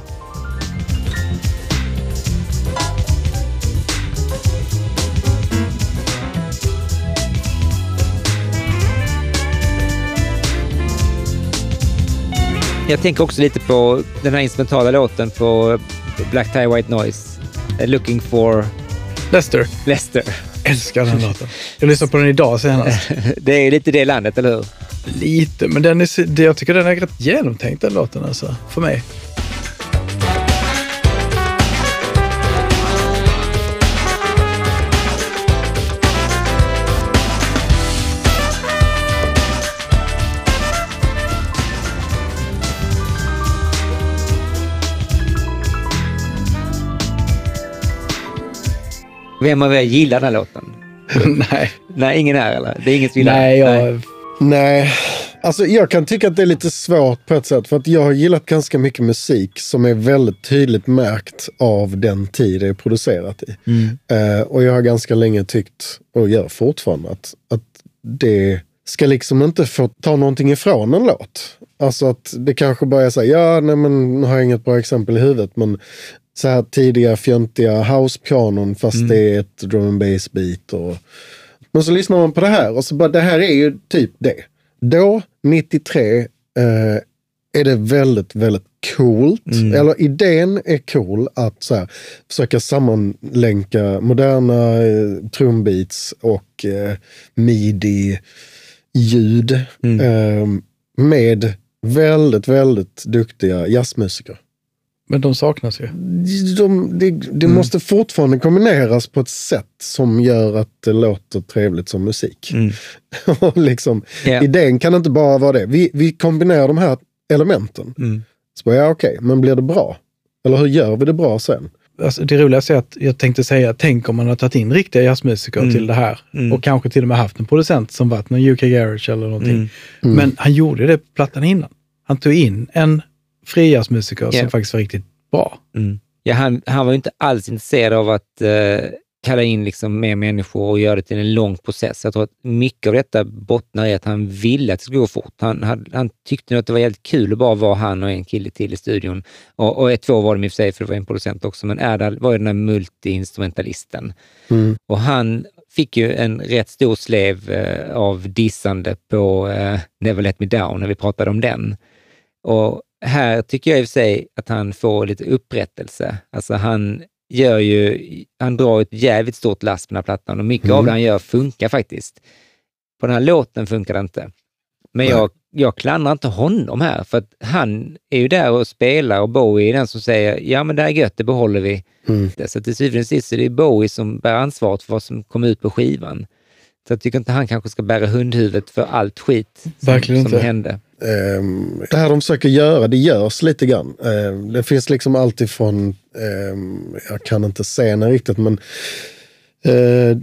Jag tänker också lite på den här instrumentala låten på Black Tie White Noise. eh, Looking for Lester. Lester. Älskar den låten. Jag lyssnade på den idag senast. (laughs) Det är lite det landet, eller hur? Lite, men den är, jag tycker den är rätt genomtänkt den låten alltså. För mig. Vem av er gillar den här låten? (laughs) Nej. Nej, ingen här eller? Det är ingen som gillar Nej, jag... Nej, alltså jag kan tycka att det är lite svårt på ett sätt. För att jag har gillat ganska mycket musik som är väldigt tydligt märkt av den tid det är producerat i. Eh, och jag har ganska länge tyckt, och gör fortfarande, att, att det ska liksom inte få ta någonting ifrån en låt. Alltså att det kanske bara är så här, ja, nej men nu har jag inget bra exempel i huvudet, men så här tidiga fjöntiga house-pianon fast det är ett drum and bass beat och men så lyssnar man på det här och så bara, det här är ju typ det. Då, 93, eh, är det väldigt, väldigt coolt. Eller idén är cool att så här, försöka sammanlänka moderna eh, trumbeats och eh, midi-ljud eh, med väldigt, väldigt duktiga jazzmusiker. Men de saknas ju. De, det det måste fortfarande kombineras på ett sätt som gör att det låter trevligt som musik. (laughs) Och liksom, Ja. Idén kan inte bara vara det. Vi, vi kombinerar de här elementen. Så bara, ja okej, men blir det bra? Eller hur gör vi det bra sen? Alltså, det roligaste är att jag tänkte säga, tänk om man har tagit in riktiga jazzmusiker till det här. Och kanske till och med haft en producent som varit någon UK Garage eller någonting. Men han gjorde det på plattan innan. Han tog in en fri jazzmusiker Ja. som faktiskt var riktigt bra. Ja, han, han var ju inte alls intresserad av att eh, kalla in liksom mer människor och göra det till en lång process. Jag tror att mycket av detta bottnar i att han ville att det skulle gå fort. Han, han, han tyckte nog att det var jävligt kul att bara vara han och en kille till i studion. Och, och två var de i och för sig, för det var en producent också, men Erdal var ju den där multi-instrumentalisten. Och han fick ju en rätt stor slev eh, av dissande på eh, Never Let Me Down när vi pratade om den. Och här tycker jag i och för sig att han får lite upprättelse. Alltså han gör ju, han drar ett jävligt stort last på den här plattan och mycket av det han gör funkar faktiskt. På den här låten funkar det inte. Men jag, jag klandrar inte honom här, för att han är ju där och spelar och Bowie är den som säger ja men det här är gött, det behåller vi. Så till syvende och sist är det Bowie som bär ansvaret för vad som kommer ut på skivan. Så jag tycker inte han kanske ska bära hundhuvudet för allt skit som, som hände. Ehm, det här de försöker göra, det görs lite grann. Ehm, det finns liksom alltid från, ehm, jag kan inte se den riktigt, men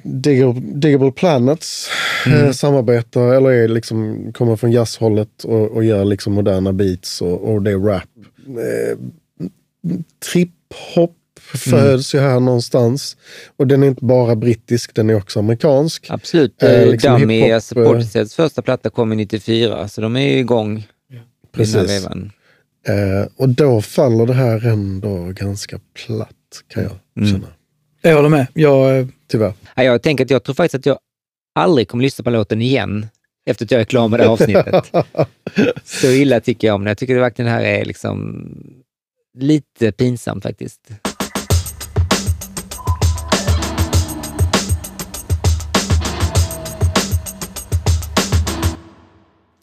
Digable, Digable Planets eh, samarbetar, eller är liksom, kommer från jazzhållet och, och gör liksom moderna beats och, och det är rap. Uh, Trip-hop föds ju här någonstans. Och den är inte bara brittisk, den är också amerikansk. Absolut. Eh, Eh, liksom Dummy, alltså eh, Portisheads första platta kom i 94, så de är ju igång i den här Precis. vevan. Eh, och då faller det här ändå ganska platt, kan jag känna. Jag håller med. Jag, eh, Tyvärr. Ja, jag tänker att jag tror faktiskt att jag aldrig kommer lyssna på låten igen efter att jag är klar med det här (laughs) avsnittet. Så illa tycker jag om det. Jag tycker det verkligen det här är liksom lite pinsamt faktiskt.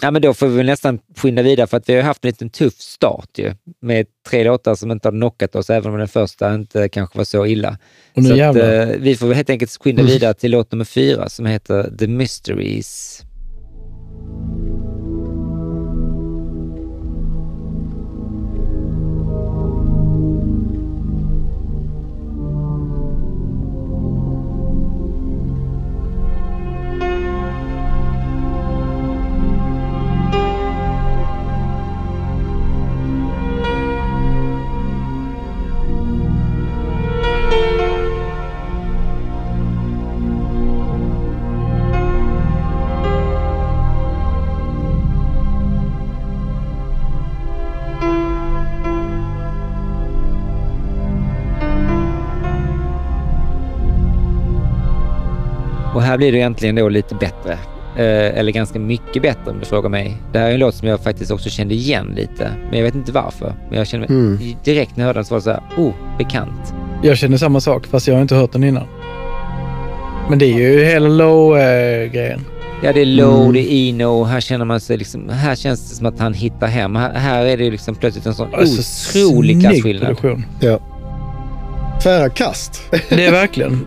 Ja, men då får vi väl nästan skynda vidare för att vi har haft en liten tuff start ju. Med tre låtar som inte har knockat oss, även om den första inte kanske var så illa. Så att, eh, vi får helt enkelt skynda vidare till låt nummer fyra som heter The Mysteries. Här blir det egentligen då lite bättre. Eh, eller ganska mycket bättre om du frågar mig. Det här är en låt som jag faktiskt också kände igen lite. Men jag vet inte varför. Men jag kände mig Mm. direkt när jag hörde den så var det så här, oh, bekant. Jag känner samma sak, fast jag har inte hört den innan. Men det är ju hela low-grejen. Ja, det är low, Mm. det är eno. Här känner man sig liksom, här känns det som att han hittar hem. Här, här är det liksom plötsligt en sån Alltså, otrolig snygg klasskillnad. produktion. Ja. Tvära kast. Det är verkligen.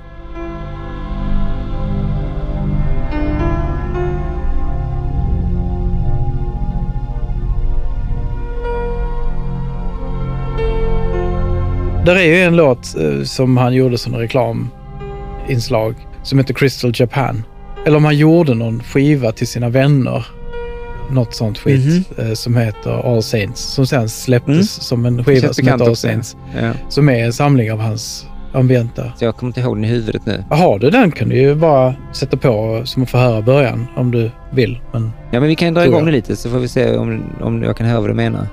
Där är ju en låt eh, som han gjorde som reklaminslag som heter Crystal Japan. Eller om han gjorde någon skiva till sina vänner. Något sånt skit eh, som heter All Saints. Som sen släpptes. Mm. som en skiva som heter All. Saints. Ja. Som är en samling av hans ambienta. Så jag kommer inte ihåg den i huvudet nu. Har du den kan du ju bara sätta på så man får höra början om du vill. Men Ja, men vi kan dra igång det lite så får vi se om, om jag kan höra vad du menar.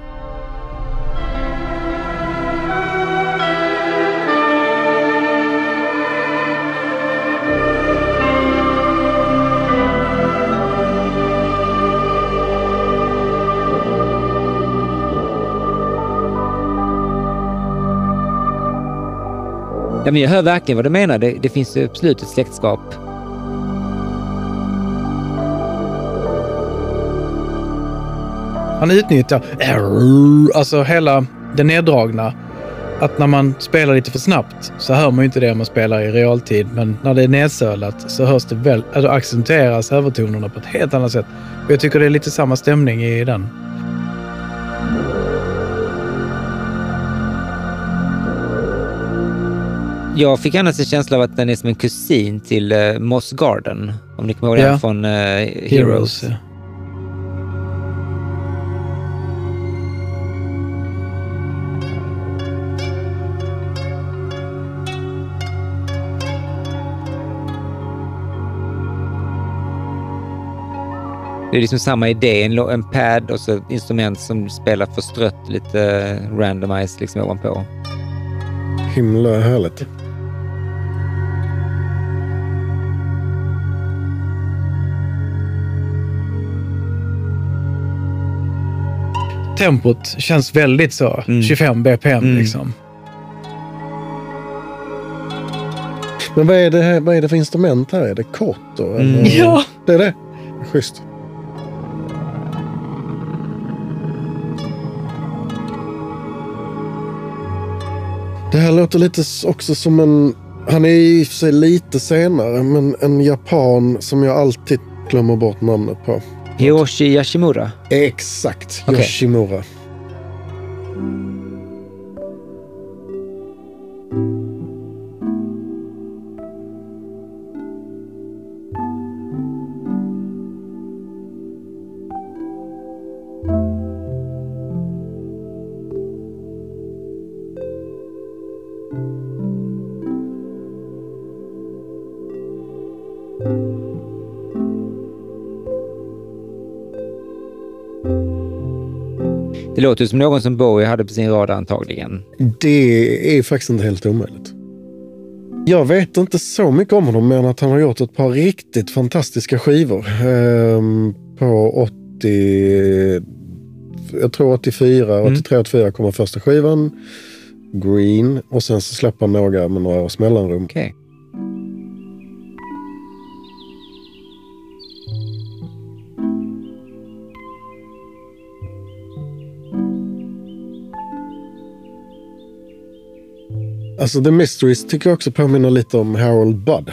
Ja, men jag hör verkligen vad du menar. Det, det finns ju absolut ett släktskap. han utnyttjar äh, alltså hela det neddragna. Att när man spelar lite för snabbt så hör man ju inte det om man spelar i realtid. Men när det är nedsölat så hörs det väl, alltså accentueras övertonerna på ett helt annat sätt. Och jag tycker det är lite samma stämning i den. Jag fick annars en känsla av att den är som en kusin till uh, Moss Garden. Om ni kommer ihåg Ja. den från eh, Heroes. Heroes. ja. Det är liksom samma idé. En, en pad och så ett instrument som spelar förstrött lite uh, randomized liksom ovanpå. Himla härligt. Tempot känns väldigt så. Mm. 25 BPM Mm. liksom. Men vad är, det här, vad är det för instrument här? Är det kort då? Mm. Ja. Det är det? Schysst. Det här låter lite också som en... Han är i och för sig lite senare, men en japan som jag alltid glömmer bort namnet på. Hiroshi Yashimura. Exakt, Okej. Yoshimura. Det låter som någon som Bowie hade på sin radar antagligen. Det är faktiskt inte helt omöjligt. Jag vet inte så mycket om honom, men att han har gjort ett par riktigt fantastiska skivor. Ehm, på 80... Jag tror 84, Mm. 83, 84 kommer första skivan. Green. Och sen så släpper han några med några års mellanrum. Okej. Alltså The Mysteries tycker jag också påminner lite om Harold Budd.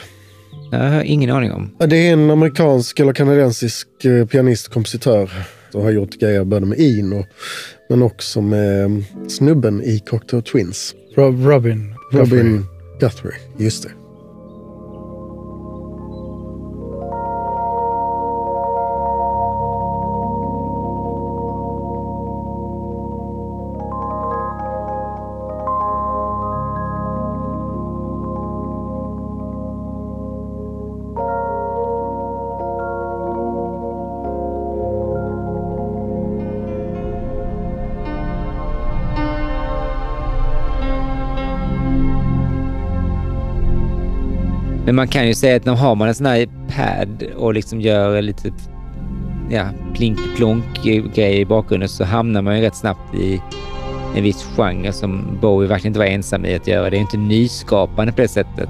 Jag har ingen aning om. Det är en amerikansk eller kanadensisk eh, pianist och kompositör som har gjort grejer både med Eno men också med mm, snubben i Cocteau Twins. Rob, Robin. Robin Guthrie, just det. Men man kan ju säga att när har man en sån här pad och liksom gör lite ja, plink-plonk grejer i bakgrunden så hamnar man ju rätt snabbt i en viss genre som Bowie verkligen inte var ensam i att göra. Det är inte nyskapande på det sättet.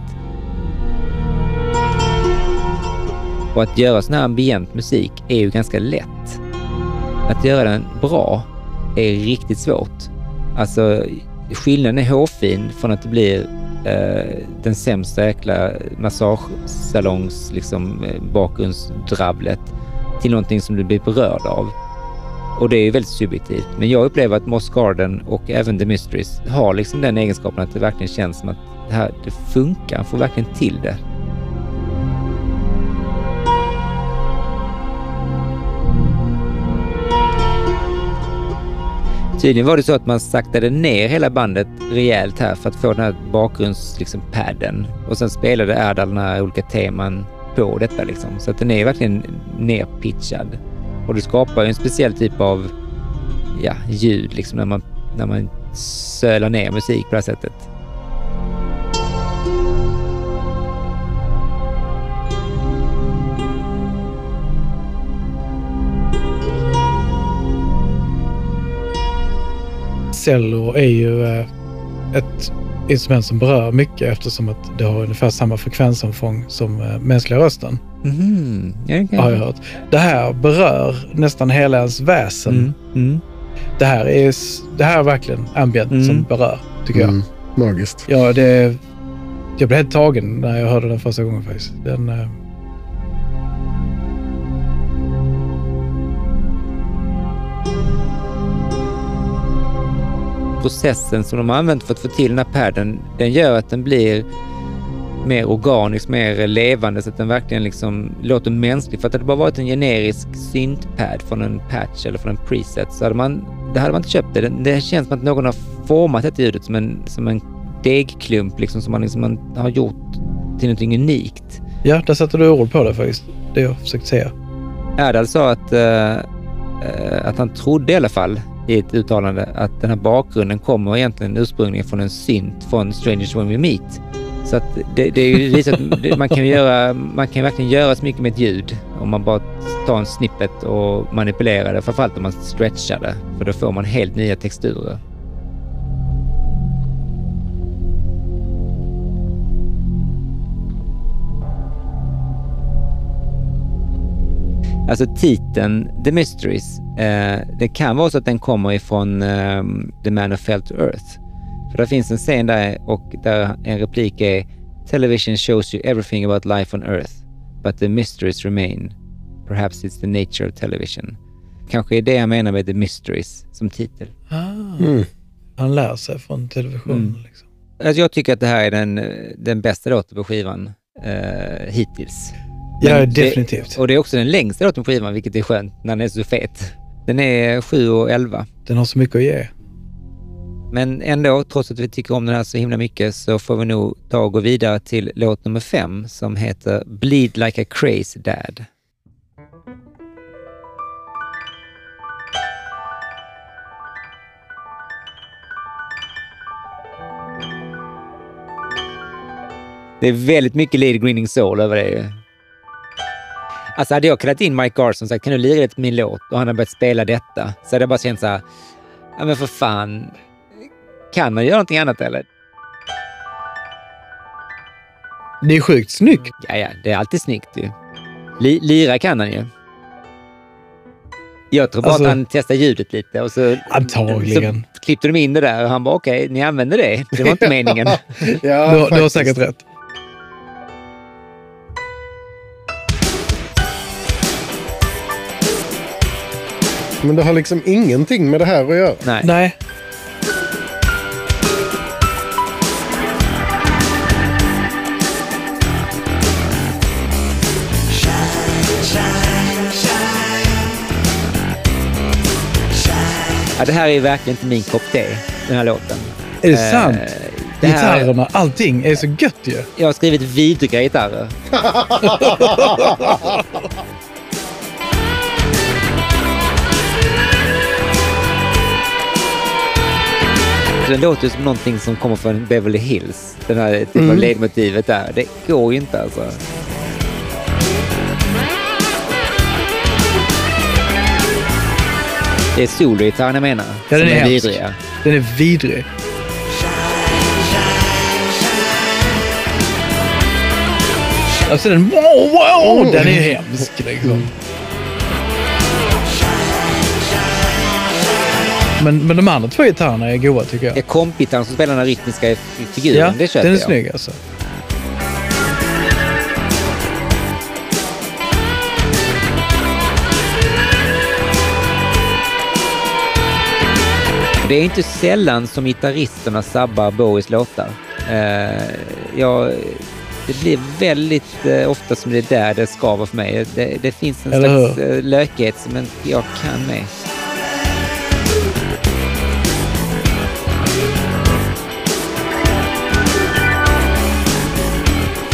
Och att göra sån här ambient musik är ju ganska lätt. Att göra den bra är riktigt svårt. Alltså, skillnaden är hårfin från att det blir eh, den sämsta jäkla massagesalongs liksom, eh, bakgrundsdrabblet till någonting som du blir berörd av. Och det är ju väldigt subjektivt. Men jag upplever att Moss Garden och även The Mysteries har liksom den egenskapen att det verkligen känns som att det här det funkar. Man får verkligen till det. Tydligen var det så att man saktade ner hela bandet rejält här för att få den här bakgrundspadden. Liksom, padden. och sen spelade Erdal den här olika teman på detta. Liksom. Så att den är verkligen nerpitchad. Och det skapar ju en speciell typ av ja, ljud liksom, när, man, när man sölar ner musik på det här sättet. Cello är ju eh, ett instrument som berör mycket eftersom att det har ungefär samma frekvensomfång som eh, mänskliga rösten. Mm. Okay. Har jag hört. Det här berör nästan hela ens väsen. Mm. Mm. Det, här är, det här är verkligen ambient Mm. som berör, tycker jag. Mm, magiskt. Ja, det, jag blev helt tagen när jag hörde den första gången faktiskt. Den, processen som de har använt för att få till den här padden, den gör att den blir mer organisk, mer levande så att den verkligen liksom låter mänsklig. För att det bara varit en generisk syntpad från en patch eller från en preset så hade man, det hade man inte köpt det. Det, känns som att någon har format det ljudet som en, som en degklump liksom, som man, liksom, man har gjort till någonting unikt. ja, där sätter du ord på det faktiskt. Det jag försökt säga. Erdal sa att, eh, eh, att han trodde i alla fall i ett uttalande att den här bakgrunden kommer egentligen ursprungligen från en synt från Strangers When We Meet. Så att det, det är ju visat att man kan, göra, man kan verkligen göra så mycket med ett ljud om man bara tar en snippet och manipulerar det. Framförallt om man stretchar det, för då får man helt nya texturer. Alltså titeln The Mysteries, eh, det kan vara så att den kommer ifrån eh, The Man Who Fell to Earth. För det finns en scen där och där en replik är Television shows you everything about life on earth, but the mysteries remain. Perhaps it's the nature of television. Kanske är det jag menar med The Mysteries som titel. Mm. Han lär sig från televisionen. Mm. Liksom. Alltså jag tycker att det här är den, den bästa låten på skivan eh, hittills. Ja, Men det- definitivt. Och det är också den längsta låten på skivan, vilket är skönt när den är så fet. Den är 7 och 11. Den har så mycket att ge. Men ändå, trots att vi tycker om den här så himla mycket, så får vi nog ta och gå vidare till låt nummer fem som heter Bleed Like a Crazy Dad. Det är väldigt mycket Lady Greening Soul över det. Alltså hade jag kallat in Mike Garson och sagt kan du lira lite på min låt och han hade börjat spela detta så hade jag bara känt så här, ja men för fan, kan han göra någonting annat eller? Det är sjukt snyggt. Ja, ja, det är alltid snyggt ju. Li- lira kan han ju. Jag tror bara Alltså- att han testade ljudet lite och så, Antagligen. så klippte de in det där och han bara okej, ni använde det. Det var inte (laughs) meningen. Ja, Du, har- du har säkert rätt. Men det har liksom ingenting med det här att göra. Nej. Nej. Ja, det här är verkligen inte min kopp te, den här låten. Är det Eh, sant? det här- Gitarrerna, allting är så gött ju. Jag har skrivit vidriga gitarrer. (laughs) Den låter som någonting som kommer från Beverly Hills. Den här typen Mm. av ledmotivet där. Det går ju inte alltså. Det är sologitarren jag menar. Ja, den är hemsk. vidriga. Den är vidrig. Alltså den, wow, wow, den är hemsk liksom. Men, men de andra två gitarrerna är goda tycker jag. Det är kompgitarren som spelar den här rytmiska figuren. Ja, det köper den är jag. snygg alltså. Det är inte sällan som gitarristerna sabbar Bowies låtar. Eh, jag, det blir väldigt eh, ofta som det är där det skaver för mig. Det, det finns en Eller slags eh, lökighet som jag kan med.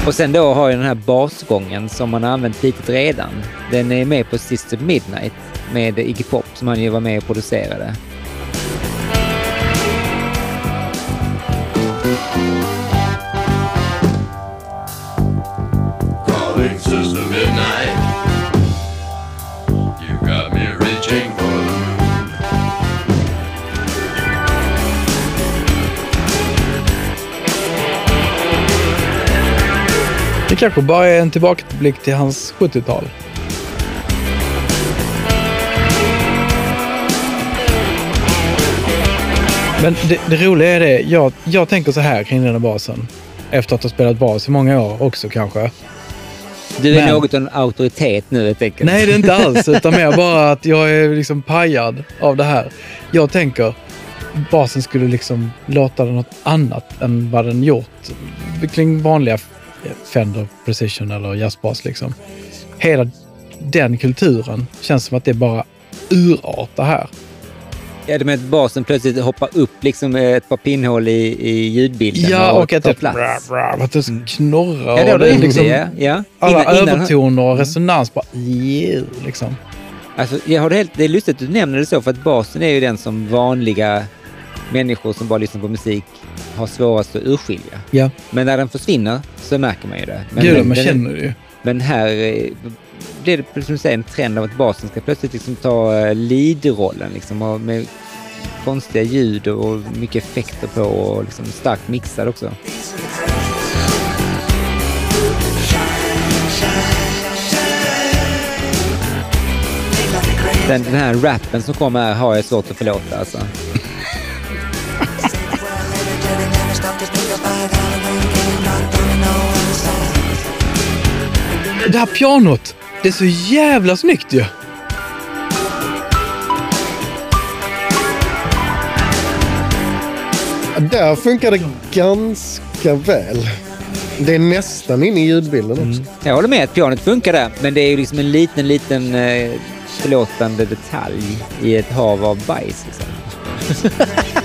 Och sen då har jag den här basgången som man har använt lite redan. Den är med på Sister Midnight med Iggy Pop som han ju var med och producerade. Calling Sister Kanske bara är en tillbakablick till hans 70-tal. Men det, det roliga är det, jag, jag tänker så här kring den här basen. Efter att ha spelat bas i många år också kanske. Du är Men- något av en auktoritet nu helt enkelt. Nej, det är inte alls. (laughs) Utan mer bara att jag är liksom pajad av det här. Jag tänker basen skulle liksom låta något annat än vad den gjort. Kring vanliga Fender Precision eller jazzbas liksom. Hela den kulturen känns som att det bara urartar här. Ja, det med att basen plötsligt hoppar upp liksom med ett par pinnhål i, i ljudbilden Ja, och att tar det, plats. att det knorrar. Ja, det och det liksom, Ja, ja. alla Innan- innan- övertoner och resonans bara... Yeah, liksom. Alltså, jag har det, helt, det är lustigt att du nämner det så, för att basen är ju den som vanliga människor som bara lyssnar på musik har svårast att urskilja. Ja, Men när den försvinner så märker man ju det. Men, gud, den, man känner det ju. men här eh, blir det som säger en trend av att basen ska plötsligt liksom ta eh, lead-rollen liksom, med konstiga ljud och mycket effekter på och liksom starkt mixad också. Den, den här rappen som kommer här har jag svårt att förlåta alltså. Det här pianot, det är så jävla snyggt ju. Där funkar det ganska väl. Det är nästan inne i ljudbilden också. Jag håller med att pianot funkar där, men det är ju liksom en liten, liten eh, förlåtande detalj i ett hav av bajs. Liksom. (laughs)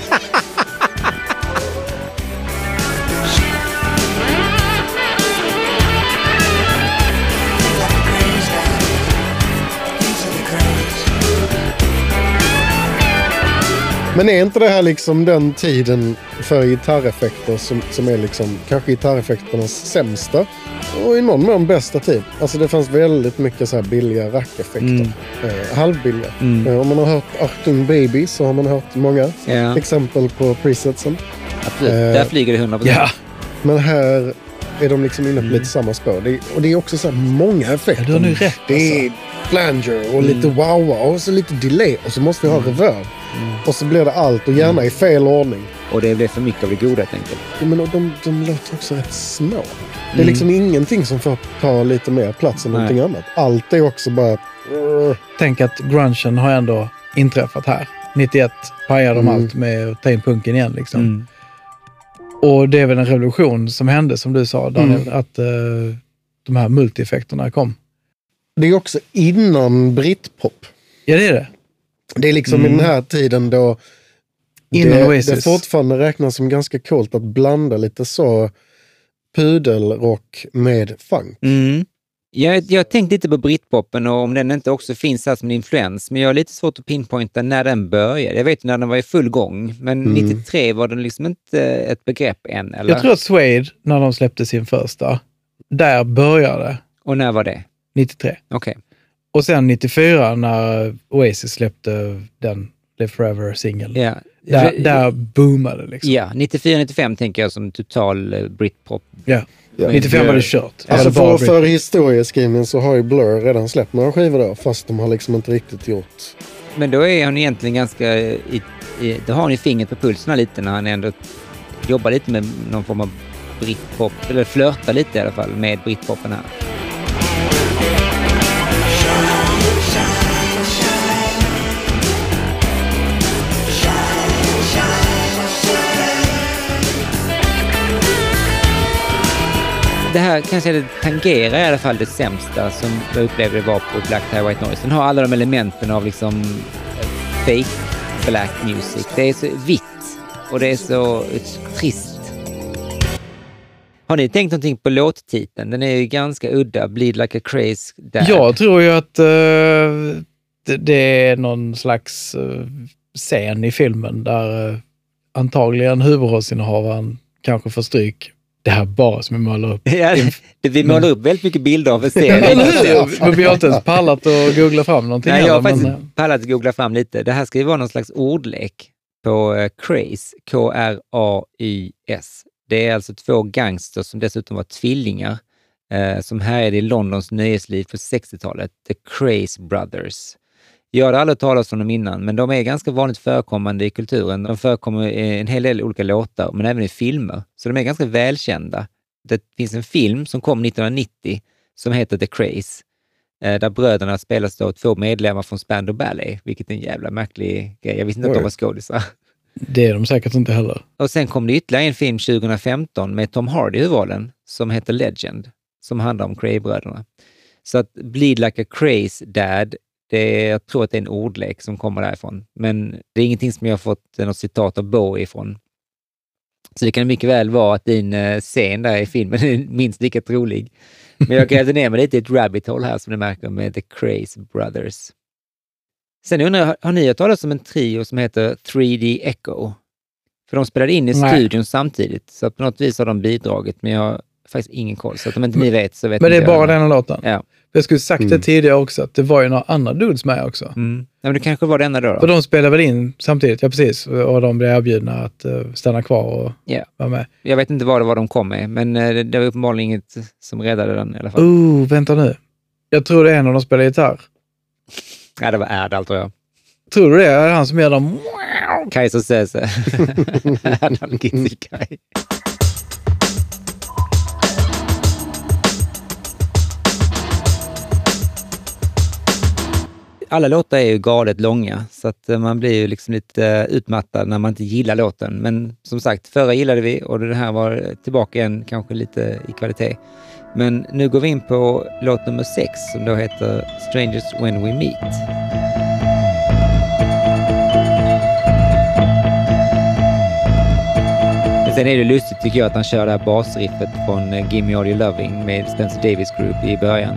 Men är inte det här liksom den tiden för gitarreffekter som, som är liksom kanske gitarreffekternas sämsta och i någon mån bästa tid? Alltså det fanns väldigt mycket så här billiga rackeffekter. Mm. Eh, halvbilliga. Mm. Eh, om man har hört Achtung Baby så har man hört många Ja, exempel på presetsen. absolut. Eh, Där flyger det 100%. Ja, Men här är de liksom inne på lite samma spår. Det är, och det är också så här många effekter. Ja, du har nog rätt, Det är flanger och lite wow och så lite delay och så måste vi ha reverb. Och så blir det allt och gärna i fel ordning. Och det blev för mycket av det goda helt enkelt. Ja, Men de, de låter också rätt små. Det är liksom ingenting som får ta lite mer plats än Nej. någonting annat. Allt är också bara... Tänk att grungen har ändå inträffat här. 91 pajade de Mm. allt med att ta in punken igen. Liksom. Mm. Och det är väl en revolution som hände, som du sa Daniel, Mm. att eh, de här multieffekterna kom. Det är också innan britpop. Ja, det är det. Det är liksom i den här tiden då Innan det, Oasis. det fortfarande räknas som ganska coolt att blanda lite så pudelrock med funk. Mm. Jag, jag har tänkt lite på britpopen och om den inte också finns här som en influens, men jag har lite svårt att pinpointa när den började. Jag vet när den var i full gång, men Mm. 93 var den liksom inte ett begrepp än. Eller? Jag tror att Suede, när de släppte sin första, där började Och när var det? 93. Okej. Och sen 94 när Oasis släppte den Live Forever-singeln. Ja. Där, där boomade det liksom. Ja, 94-95 tänker jag som total eh, britpop. Ja. Ja. 95 var det kört. Alltså för, för historieskrivningen så har ju Blur redan släppt några skivor då, fast de har liksom inte riktigt gjort... Men då är han egentligen ganska... I, i, då har han ju fingret på pulsen lite när han ändå jobbar lite med någon form av britpop, eller flörtar lite i alla fall med britpopen här. Det här kanske det tangerar i alla fall det sämsta som jag upplevde var på Black Tie White Noise. Den har alla de elementen av liksom eh, fake black music. Det är så vitt och det är så eh, trist. Har ni tänkt någonting på låttiteln? Den är ju ganska udda. Bleed like a craze dad. Jag tror ju att uh, det, det är någon slags uh, scen i filmen där uh, antagligen huvudrollsinnehavaren kanske får stryk. Det här är bara som jag målar upp. (laughs) Ja, det, vi målar upp väldigt mycket bilder av en hur? Men vi har inte ens pallat att googla fram någonting Nej, jag har faktiskt men, eh, pallat att googla fram lite. Det här ska ju vara någon slags ordlek på eh, Craze, K-R-A-Y-S. Det är alltså två gangsters som dessutom var tvillingar eh, som härjade i Londons nöjesliv på 60-talet, The Craze Brothers. Jag hade aldrig talat om dem innan, men de är ganska vanligt förekommande i kulturen. De förekommer i en hel del olika låtar, men även i filmer. Så de är ganska välkända. Det finns en film som kom 1990 som heter The Craze, eh, där bröderna spelas då två medlemmar från Spandau Ballet, vilket är en jävla märklig grej. Jag visste inte att de Oj. var skådisar. det är de säkert inte heller. Och sen kom det ytterligare en film 2015 med Tom Hardy i huvudrollen som heter Legend, som handlar om Cray-bröderna. Så att Bleed like a craze dad, det är, jag tror att det är en ordlek som kommer därifrån. Men det är ingenting som jag har fått eh, något citat av Bowie ifrån. Så det kan mycket väl vara att din eh, scen där i filmen (laughs) är minst lika trolig. Men jag grävde ner mig lite i ett rabbit hole här som ni märker med The Craze Brothers. Sen undrar jag, har ni hört talas om en trio som heter 3D Echo? För de spelade in i Nej. studion samtidigt, så på något vis har de bidragit, men jag faktiskt ingen koll. Så att om inte ni vet så vet Men det är bara den här låten. Ja. Jag skulle sagt det Mm. tidigare också, att det var ju några andra dudes med också. Mm. ja men det kanske var det enda då. För då. de spelade väl in samtidigt, ja precis. Och de blev erbjudna att eh, stanna kvar och Ja. vara med. Jag vet inte vad det var de kom med, men eh, det, det var uppenbarligen inget som räddade den i alla fall. Oh, vänta nu. Jag tror det är en av de spelar gitarr. (laughs) Ja, det var Erdal tror jag. Tror du det? Är det han som gör dem? Kajsa Söze. (laughs) (laughs) Erdal Kitzelkaj. Alla låtar är ju galet långa, så att eh, man blir ju liksom lite eh, utmattad när man inte gillar låten. Men som sagt, förra gillade vi och det här var tillbaka igen, kanske lite i kvalitet. Men nu går vi in på låt nummer sex som då heter Strangers When We Meet. Sen är det lustigt tycker jag att han kör det här basriffet från eh, Gimme All Your Loving med Spencer Davis Group i början.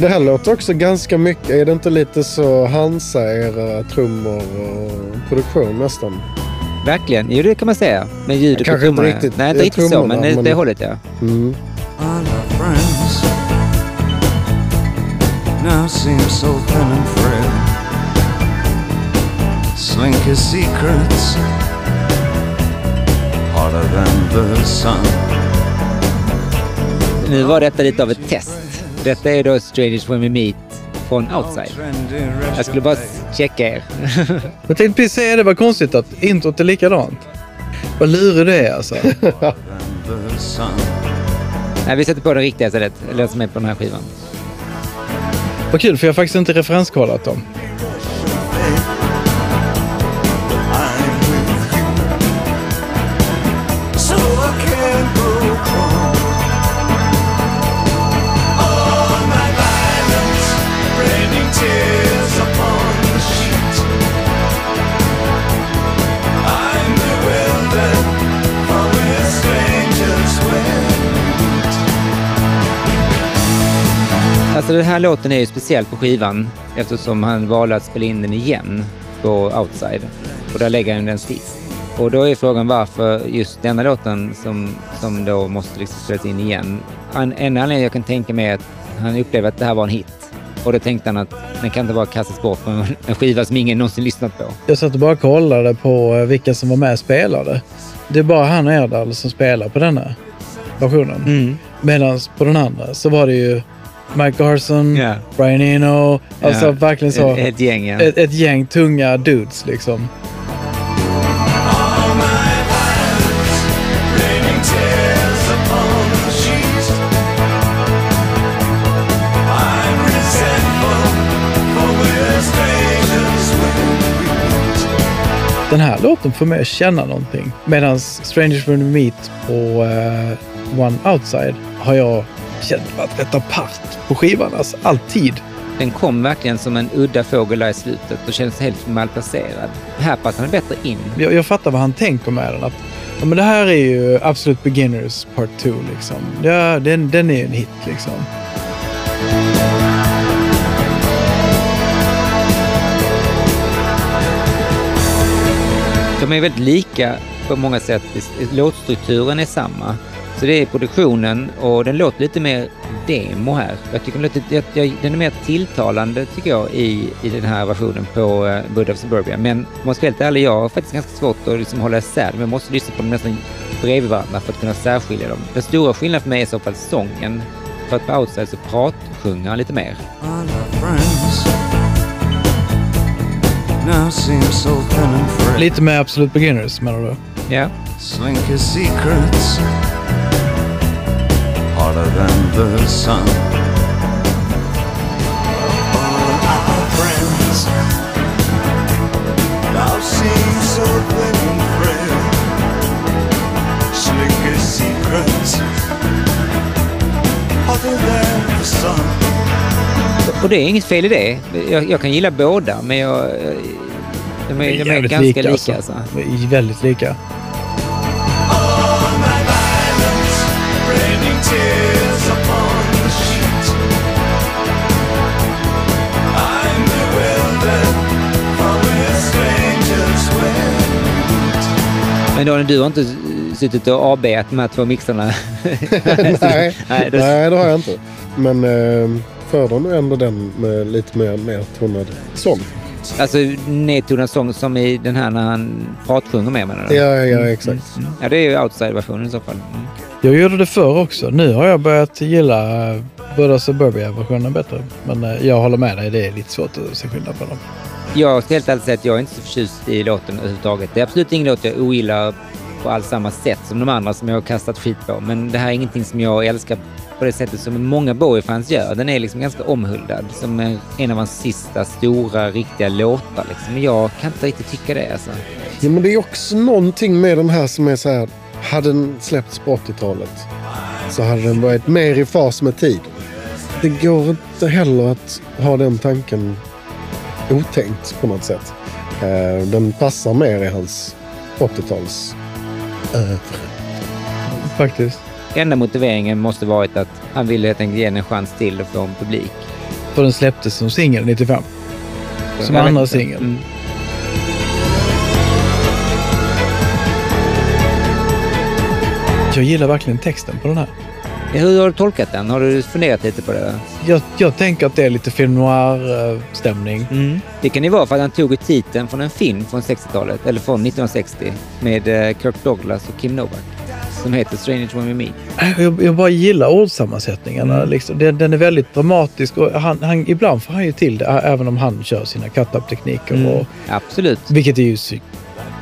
Det här låter också ganska mycket. Är det inte lite så Hansa-era trummor och produktion nästan? Verkligen, jo det kan man säga. Men ljudet på Kanske inte trummorna- riktigt, Nej, inte eh, riktigt så, trummorna, men det, men- det hållet ja. Mm. Now seem so thin and frail. Slink his secrets harder than the sun. Nu var detta lite av ett test. Detta är då Strangers When We Meet från Outside. Jag skulle bara checka er. (laughs) Jag tänkte precis säga det, var konstigt att introt är likadant. Vad lurig du är alltså. (laughs) Nej, vi sätter på den riktiga istället. Eller som är på den här skivan. Vad kul, för jag har faktiskt inte referenskollat dem. Alltså den här låten är ju speciell på skivan eftersom han valde att spela in den igen på Outside. Och där lägger han den sist. Och då är frågan varför just denna låten som, som då måste liksom spelas in igen. En, en anledning jag kan tänka mig är att han upplevde att det här var en hit. Och då tänkte han att den kan inte bara kastas bort på en, skiva som ingen någonsin lyssnat på. Jag satt och bara kollade på eh, vilka som var med och spelade. Det är bara han och Erdal som spelar på denna versionen. Medan på den andra så var det ju Mike Garson, Ja. Brian Eno, alltså Ja, verkligen så. Ett, ett gäng, ja. ett, ett gäng tunga dudes liksom. The. Den här låten får mig att känna någonting. Medan Strangers When We Meet på eh, One Outside har jag känt varit rätt apart på skivan. Alltså alltid. Den kom verkligen som en udda fågel där i slutet och kändes helt malplacerad. Här passar den bättre in. Jag, jag fattar vad han tänker med den. Att, ja, men det här är ju Absolute Beginners Part 2 liksom. Ja, den, den är en hit liksom. De är väldigt lika på många sätt. Låtstrukturen är samma. Så det är produktionen och den låter lite mer demo här. Jag tycker den, låter, den är mer tilltalande tycker jag i, i den här versionen på uh, Bud of Suburbia. Men om jag ska vara helt ärlig, jag har faktiskt ganska svårt att liksom hålla isär dem. Jag måste lyssna på dem nästan bredvid varandra för att kunna särskilja dem. Den stora skillnaden för mig är i så fall sången. För att på Outside så pratsjunger han lite mer. Lite med Absolute Beginners menar du? Ja. Slink harder than the sun. All our friends now seem so thin and frail. Slink his secrets harder than the sun. Och det är inget fel i det. Jag, jag kan gilla båda, men jag, eh, de är, de är ganska lika. Alltså. De är väldigt lika. Men Daniel, du har inte suttit och de här två mixarna? (laughs) Nej, (laughs) Nej, det- nej, det har jag inte. Men eh, föredrar nog ändå den med lite mer nedtonad sång. Alltså nedtonad sång som i den här när han pratsjunger med menar du? Ja, ja, exakt. Mm. Ja, det är ju outside-versionen i så fall. Mm. Jag gjorde det förr också. Nu har jag börjat gilla uh, Buddha Suburbia-versionen bättre. Men eh, jag håller med dig, det är lite svårt att se skillnad på dem. Jag ska helt ärligt säga att jag är inte så förtjust i låten överhuvudtaget. Det är absolut ingen låt jag ogillar på alls samma sätt som de andra som jag har kastat skit på. Men det här är ingenting som jag älskar på det sättet som många Bowie-fans gör. Den är liksom ganska omhuldad som en- en av hans sista stora riktiga låtar. Liksom. Men jag kan inte riktigt tycka det alltså. Ja, men det är också någonting med den här som är så här. Hade den släppts på 80-talet så hade den varit mer i fas med tiden. Det går inte heller att ha den tanken otänkt på något sätt. Eh, den passar mer i hans 80-tals övre. Faktiskt. Enda motiveringen måste varit att han ville helt enkelt ge den en chans till att få en publik. För den släpptes som singel 95. Som andra singel. Mm. Jag gillar verkligen texten på den här. Hur har du tolkat den? Har du funderat lite på det? Jag, jag tänker att det är lite film noir-stämning. Mm. Det kan ju vara för att han tog titeln från en film från 60-talet, eller från 1960, med eh, Kirk Douglas och Kim Novak, som heter Strange When We Meet. Jag, jag bara gillar ordsammansättningarna. Mm. Liksom. Den, den är väldigt dramatisk och han, han, ibland får han ju till det, även om han kör sina cut-up-tekniker. Mm. Absolut. vilket är ju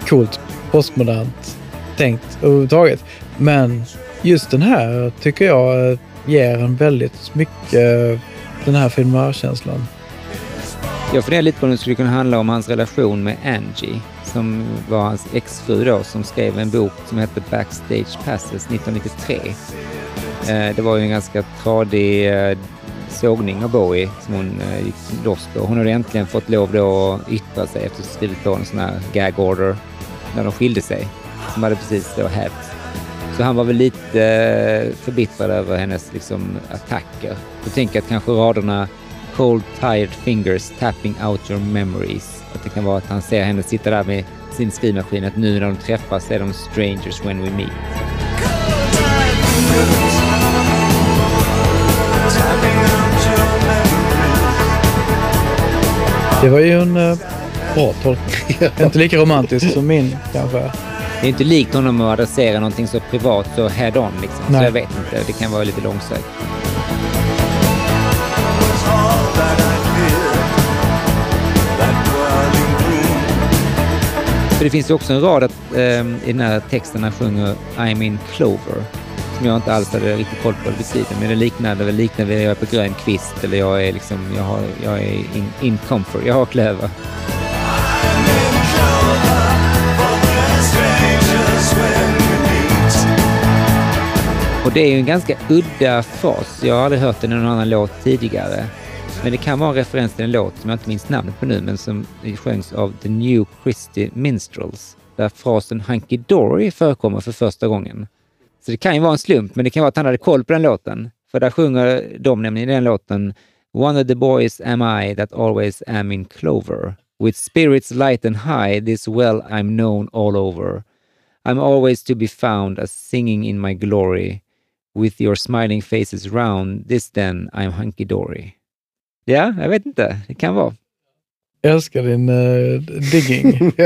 coolt, postmodernt tänkt överhuvudtaget. Men just den här tycker jag eh, ger en väldigt mycket eh, den här filmörkänslan. Jag funderar lite på om det skulle kunna handla om hans relation med Angie, som var hans exfru då, som skrev en bok som hette Backstage Passes 1993. Eh, det var ju en ganska tradig sågning av Bowie som hon gick loss på. Hon hade äntligen fått lov då att yttra sig efter att ha skrivit på en sån här gag order när de skilde sig, som hade precis då hävts. Så han var väl lite eh, förbittrad över hennes liksom, attacker. Jag tänker att kanske raderna Cold tired fingers tapping out your memories. Att det kan vara att han ser henne sitta där med sin skrivmaskin, att nu när de träffas är de strangers when we meet. Det var ju en eh, bra tolkning. (laughs) Inte lika romantisk som min kanske. Det är inte likt honom att adressera någonting så privat så head on liksom. Så jag vet inte, det kan vara lite långsökt. För det finns ju också en rad att, ehm, i den här texten han sjunger I'm in clover. Som jag inte alls hade riktigt koll på betyder. Men det liknade väl liknade jag är på grön kvist eller jag är liksom, jag, har, jag är in, in comfort, jag har klöver. Och det är ju en ganska udda fras. Jag har aldrig hört den i någon annan låt tidigare. Men det kan vara en referens till en låt som jag inte minns namnet på nu, men som sjöngs av The New Christy Minstrels. Där frasen Hunky Dory förekommer för första gången. Så det kan ju vara en slump, men det kan vara att han hade koll på den låten. För där sjunger de nämligen i den låten One of the boys am I that always am in clover. With spirits light and high, this well I'm known all over. I'm always to be found as singing in my glory. With your smiling faces round, this then I'm hunky dory. Ja, jag vet inte. Det kan vara. Jag älskar din uh, digging. (laughs)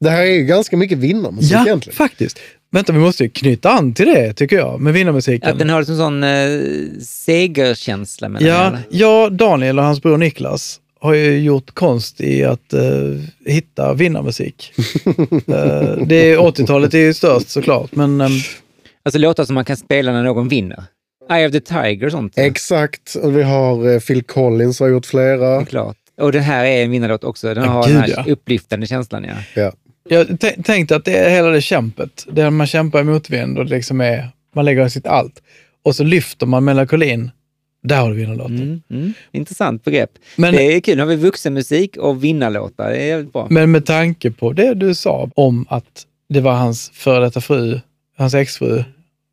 det här är ju ganska mycket vinnarmusik ja, egentligen. faktiskt. Vänta, vi måste ju knyta an till det tycker jag, med vinnarmusiken. Att den har liksom sån eh, segerkänsla med den. Ja, eller? ja, Daniel och hans bror Niklas har ju gjort konst i att eh, hitta vinnarmusik. (laughs) Eh, det är 80-talet är ju störst såklart, men ehm, Alltså låtar som man kan spela när någon vinner. Eye of the Tiger och sånt. ja. Exakt. Och vi har eh, Phil Collins har gjort flera. Det är klart. Och den här är en vinnarlåt också. Den Ja, har gud, den här ja. upplyftande känslan. Ja. Ja. jag tän- tänkte att det är hela det kämpet, där man kämpar i motvind och det liksom är, man lägger sitt allt. Och så lyfter man melankolin. Där har du vinnarlåten. Mm, mm. Intressant begrepp. Men- det är kul. Nu har vi vuxenmusik och vinnarlåtar. Det är jävligt bra. Men med tanke på det du sa om att det var hans före detta fru, hans exfru,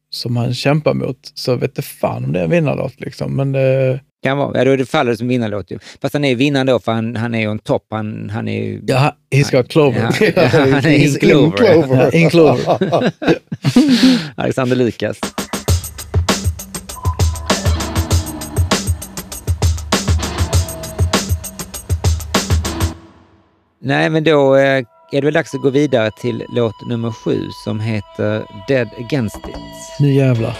som han kämpar mot, så vet det fan om det är en vinnarlåt. Liksom. Men det, Kan vara. Ja, då är det faller som vinnarlåt ju. Fast han är vinnare då, för han, han är ju en topp. Han, han är ju... ja, he's got clover. Ja, (laughs) (laughs) han är in clover. In clover. (laughs) Alexander Lukas. Nej, men då eh, är det väl dags att gå vidare till låt nummer sju som heter Dead Against It. Nu jävlar.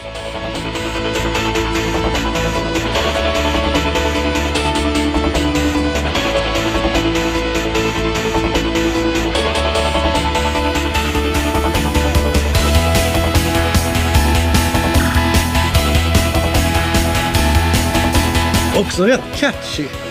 Också rätt catchy.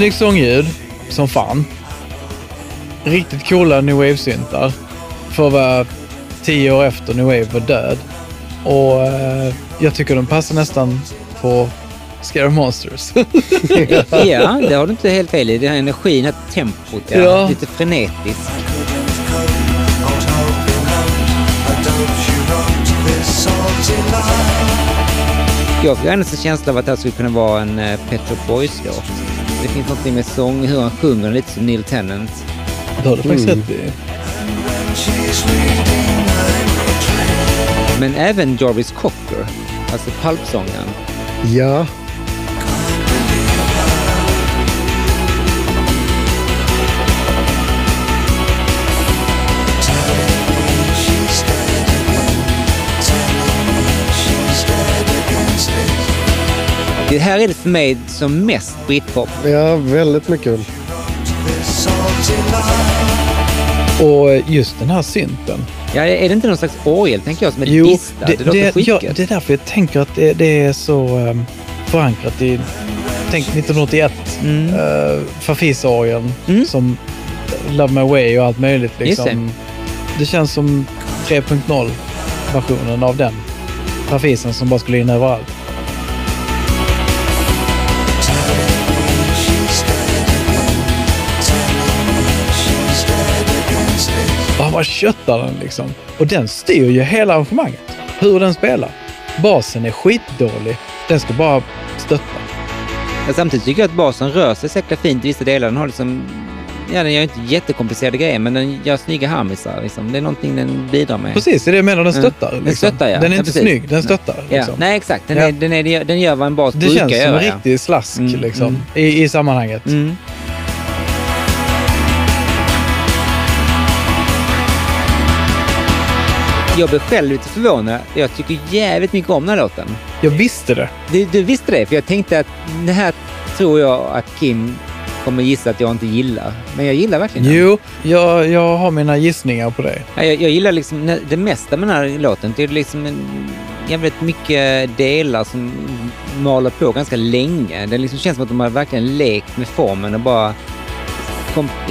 Snyggt sångljud, som fan. Riktigt coola new wave-syntar. För att vara tio år efter new wave var död. Och eh, jag tycker de passar nästan på Scare Monsters. (laughs) ja, (laughs) det har du inte helt fel i. Den här energin, det här tempot, ja. Ja. lite frenetiskt. Jag ändå en känsla av att det här skulle kunna vara en uh, Pet Shop Boys-låt. Det finns något med sång, hur han sjunger, lite som Neil Tennant. Det har du faktiskt Mm. rätt i. Men även Jarvis Cocker, alltså Pulp-sångaren. Ja, Det här är det för mig som mest britpop. ja, väldigt mycket. Och just den här synten. Ja, är det inte någon slags orgel, tänker jag, som är Jo, distad? det, Det, det, ja, det är därför jag tänker att det, det är så um, förankrat i, tänk 1981, Mm. uh, Farfisa-orgeln Mm. som Love My Way och allt möjligt. Liksom. Det. känns som 3.0-versionen av den. Farfisen som bara skulle in överallt. Bara köttar den liksom. Och den styr ju hela arrangemanget. Hur den spelar. Basen är skitdålig. Den ska bara stötta. Men samtidigt tycker jag att basen rör sig säkert fint i vissa delar. Den har liksom... Ja, den gör inte jättekomplicerade grejer, men den gör snygga harmisar. Liksom. Det är någonting den bidrar med. Precis, det är det jag menar. Den Mm. stöttar. Den liksom. stöttar, ja. Den är Ja, inte precis. snygg, den stöttar. Ja. Liksom. Nej, exakt. Den, Ja. är, den, är, den gör vad en bas Det brukar känns som göra. en riktig slask Mm, liksom, mm. I, i sammanhanget. Jag blev själv lite förvånad. Jag tycker jävligt mycket om den här låten. Jag visste det. Du, du visste det, för jag tänkte att det här tror jag att Kim kommer gissa att jag inte gillar. Men jag gillar verkligen den. Jo, jag, jag har mina gissningar på det. Ja, Jag, jag gillar liksom det mesta med den här låten. Det är liksom en, jävligt mycket delar som maler på ganska länge. Det liksom känns som att de har verkligen lekt med formen och bara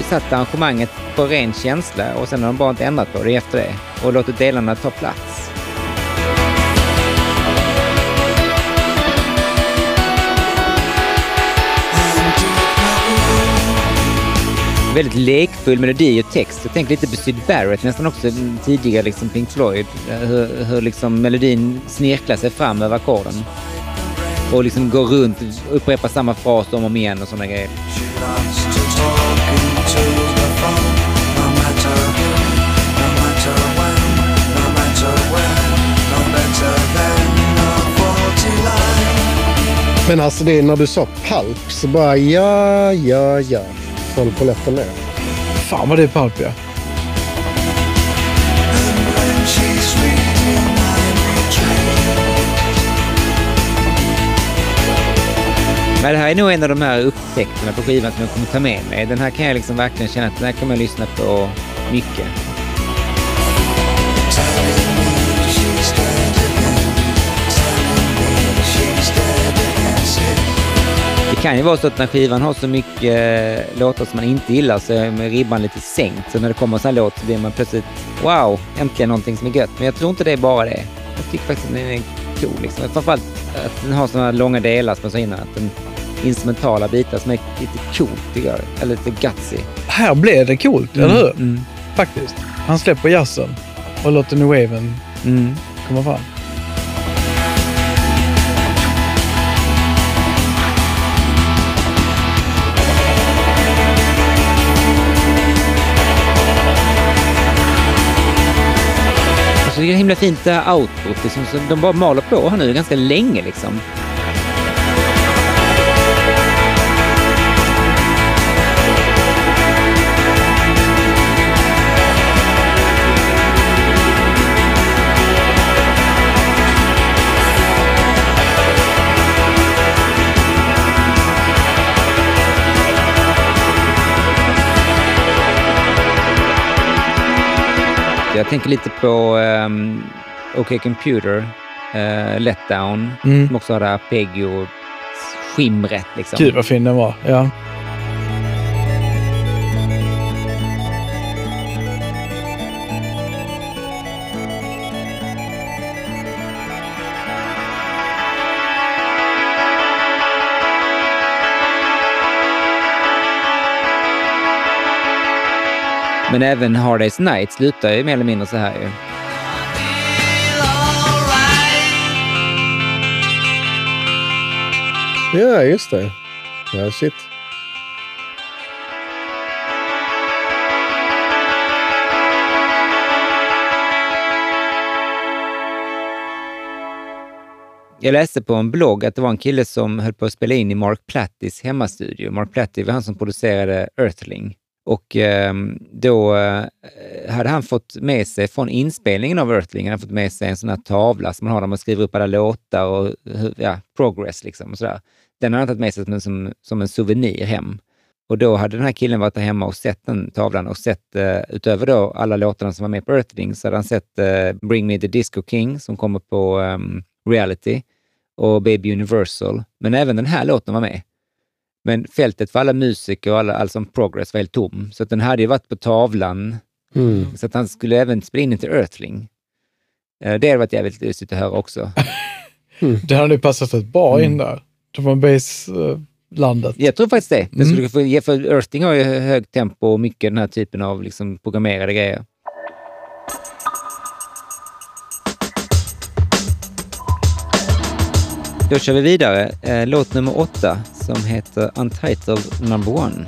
satt arrangemanget på ren känsla och sen har de bara inte ändrat på det efter det och låtit delarna ta plats. Väldigt lekfull melodi och text. Jag tänker lite på Syd Barrett, nästan också tidigare liksom Pink Floyd. Hur, hur liksom melodin snirklar sig fram över ackorden. Och liksom går runt, upprepar samma fras om och om igen och sådana grejer. Men alltså det är när du sa palp så bara ja, ja, ja. Föll polletten ner. Fan vad det är palp ja. Men det här är nog en av de här upptäckterna på skivan som jag kommer ta med mig. Den här kan jag liksom verkligen känna att den här kommer jag lyssna på mycket. Kan ju vara så att när skivan har så mycket eh, låtar som man inte gillar så är ribban lite sänkt. Så när det kommer en sån här låt så blir man plötsligt wow, äntligen någonting som är gött. Men jag tror inte det är bara det. Jag tycker faktiskt att den är cool. Liksom. Framförallt att den har såna långa delar som jag sa innan. Att den instrumentala bitar som är lite coolt, tycker jag. Eller lite gutsy. Här blev det coolt, eller hur? Mm. Faktiskt. Han släpper jazzen och låter New Waven Mm. komma fram. Tycker det är himla fint eh, det här. Liksom, så de bara maler på här nu ganska länge liksom. Jag tänker lite på um, OK Computer, uh, Letdown, Mm. som också har det här Arpeggio-skimret. Liksom. Gud vad fin den var. Ja. Men även Hard Day's Night slutar ju mer eller mindre så här ju. Ja, just det. Ja, shit. Jag läste på en blogg att det var en kille som höll på att spela in i Mark Plattis hemmastudio. Mark Platti var han som producerade Earthling. Och ehm, eh, då hade han fått med sig från inspelningen av Earthling, han hade fått med sig en sån här tavla som man har där man skriver upp alla låtar och ja, progress liksom och sådär. Den hade han tagit med sig som, som, som en souvenir hem. Och då hade den här killen varit där hemma och sett den tavlan och sett, eh, utöver då alla låtarna som var med på Earthling, så hade han sett eh, Bring Me The Disco King som kommer på um, Reality och Baby Universal. Men även den här låten var med. Men fältet för alla musiker och alla, all som progress var helt tom. Så att den hade ju varit på tavlan. Mm. Så att han skulle även spela in den till Earthling. Uh, det hade varit jävligt lustigt att höra också. (laughs) Det hade ju passat ett bra Mm. in där. Det var base-landet. Jag tror faktiskt det. det Mm. skulle få, ge- för Earthling har ju högt tempo och mycket den här typen av liksom programmerade grejer. Då kör vi vidare. Eh, låt nummer åtta som heter Untitled Number One.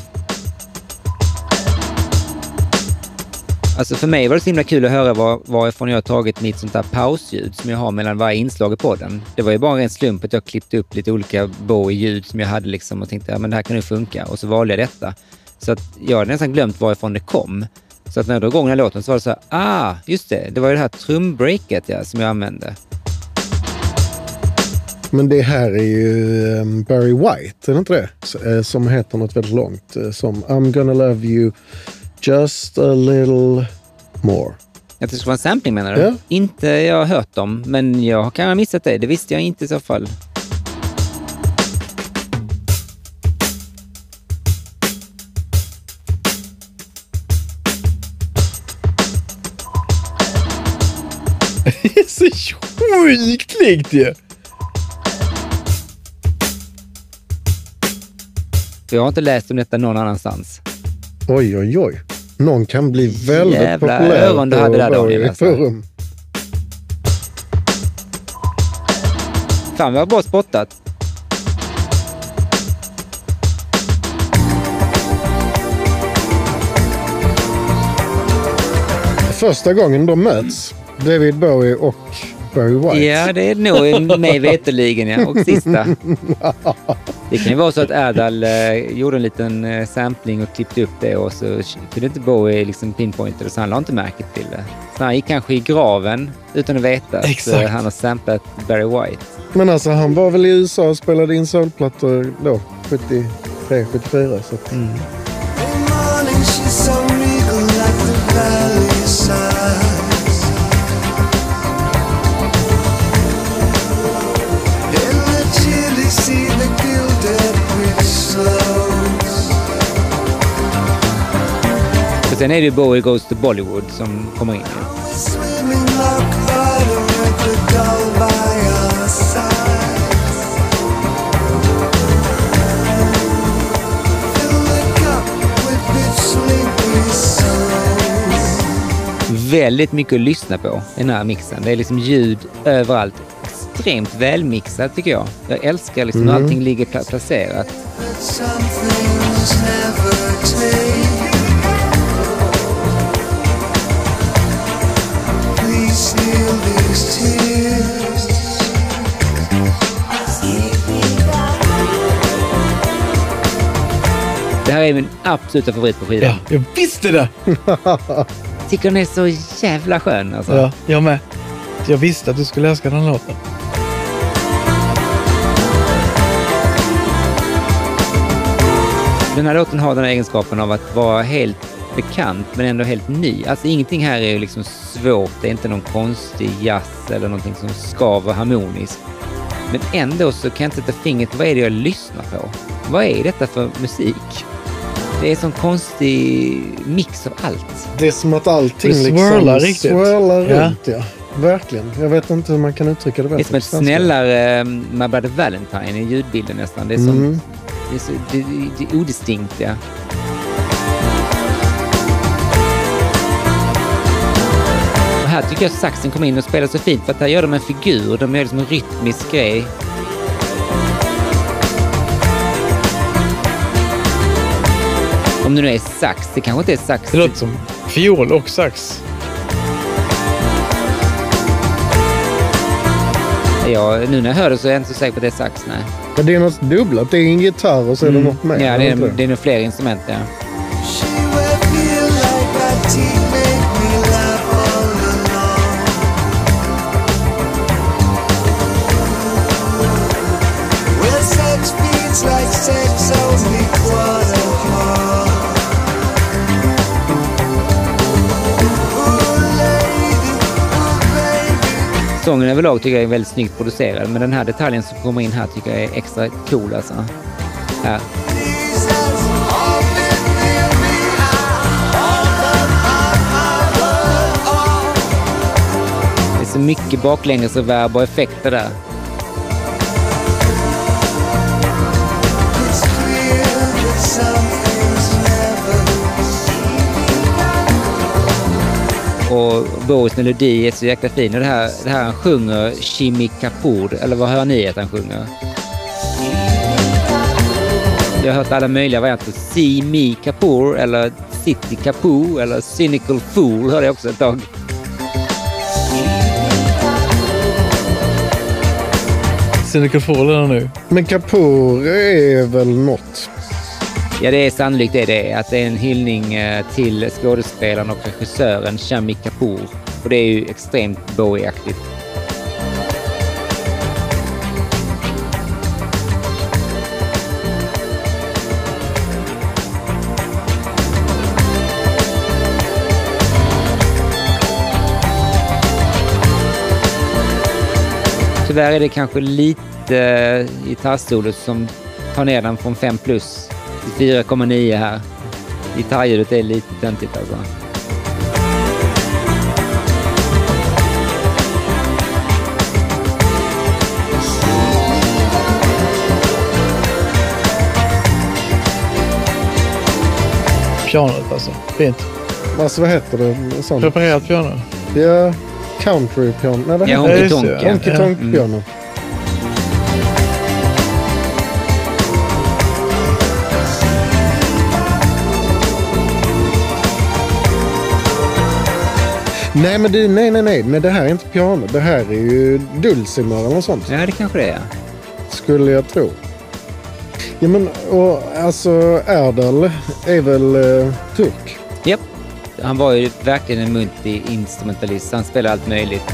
Alltså för mig var det så himla kul att höra var, varifrån jag har tagit mitt sånt där pausljud som jag har mellan varje inslag i podden. Det var ju bara en slump att jag klippte upp lite olika Bowie-ljud som jag hade liksom och tänkte att ja, men det här kan ju funka och så valde jag detta. Så att jag hade nästan glömt varifrån det kom. Så att när jag drog igång den här låten så var det så här, ah, just det, det var ju det här trumbreaket ja, som jag använde. Men det här är ju um, Barry White, är det inte det? Eh, Som heter något väldigt långt. eh, Som I'm gonna love you just a little more. Att det skulle vara en sampling menar du? Ja. Inte jag har hört om, men jag kan ha missat det. Det visste jag inte i så fall. (laughs) Det är så sjukt likt ju! För jag har inte läst om detta någon annanstans. Oj, oj, oj. Någon kan bli väldigt Jävla populär öron du hade där, Daniel, alltså. Fan vad bra spottat. Första gången de möts, David Bowie och Barry White. Ja, det är nog mig veterligen ja. Och sista. Det kan ju vara så att Erdal eh, gjorde en liten eh, sampling och klippte upp det och så kunde inte Bowie liksom pinpointa det så han la inte märke till det. Så han gick kanske i graven utan att veta att Exakt. eh, han har samplat Barry White. Men alltså han var väl i USA och spelade in soulplattor då, 73, 74. Så att, In morning sen är det Bowie Goes to Bollywood som kommer in. Väldigt mycket att lyssna på i den här mixen. Det är liksom ljud överallt. Extremt välmixat tycker jag. Jag älskar liksom hur allting ligger pla- placerat. Det här är min absoluta favorit på skivan. Ja, jag visste det! (laughs) Tycker den är så jävla skön alltså. Ja, jag med. Jag visste att du skulle älska den låten. Den här låten har den här egenskapen av att vara helt bekant men ändå helt ny. Alltså ingenting här är liksom svårt. Det är inte någon konstig jazz eller någonting som ska vara harmoniskt. Men ändå så kan jag inte sätta fingret på vad är det jag lyssnar på. Vad är detta för musik? Det är en som konstig mix av allt. Det är som att allting det liksom swirlar liksom riktigt. swirlar ja. runt. Ja. Verkligen. Jag vet inte hur man kan uttrycka det bättre. Det är som ett snällare eh, My Brother Valentine i ljudbilden nästan. Det är, som, mm. det är, så, det, det är odistinkt. Ja. Här tycker jag att saxen kommer in och spelar så fint för att här gör de en figur. De gör liksom en rytmisk grej Om det nu är sax, det kanske inte är sax. Det låter som fiol och sax. Ja, nu när jag hör det så är jag inte så säker på att det är sax. Nej. Men det är något dubblat. Det är en gitarr och så är det något mer. Mm. Ja, det är, det är nog fler instrument. Ja. Sången överlag tycker jag är väldigt snyggt producerad, men den här detaljen som kommer in här tycker jag är extra cool. Alltså. Här. Det är så mycket baklängesreverb och effekter där. Och Boris melodi är så jäkla fin. Och det här, det här han sjunger Shimi Kapoor, eller vad hör ni att han sjunger? Jag har hört alla möjliga varianter. See Me Kapoor eller City Kapoor eller Cynical Fool hörde jag också ett tag. Cynical Fall är det nu. Men Kapoor är väl något. Ja, det är sannolikt det det är. Att det är en hyllning eh, till skådespelaren och regissören Shami Kapoor. Och det är ju extremt Bowie-aktigt. Tyvärr är det kanske lite eh, gitarrsolot som tar ner den från 5 plus 4,9 här. Gitarrljudet är lite töntigt alltså. Pianot alltså. Fint. Alltså vad heter det? Sånt. Preparerat piano. Ja, country piano. Nej, vad Ja, heter Ja, Honky just Tonk. det. Honky. Tonk Mm. piano. Nej, men det, nej, nej, nej, nej, det här är inte piano. Det här är ju dulcimer eller något sånt. Ja, det kanske det är. Skulle jag tro. Ja, men och, alltså Erdal är väl eh, turk? Japp. Han var ju verkligen en multi-instrumentalist. Han spelar allt möjligt.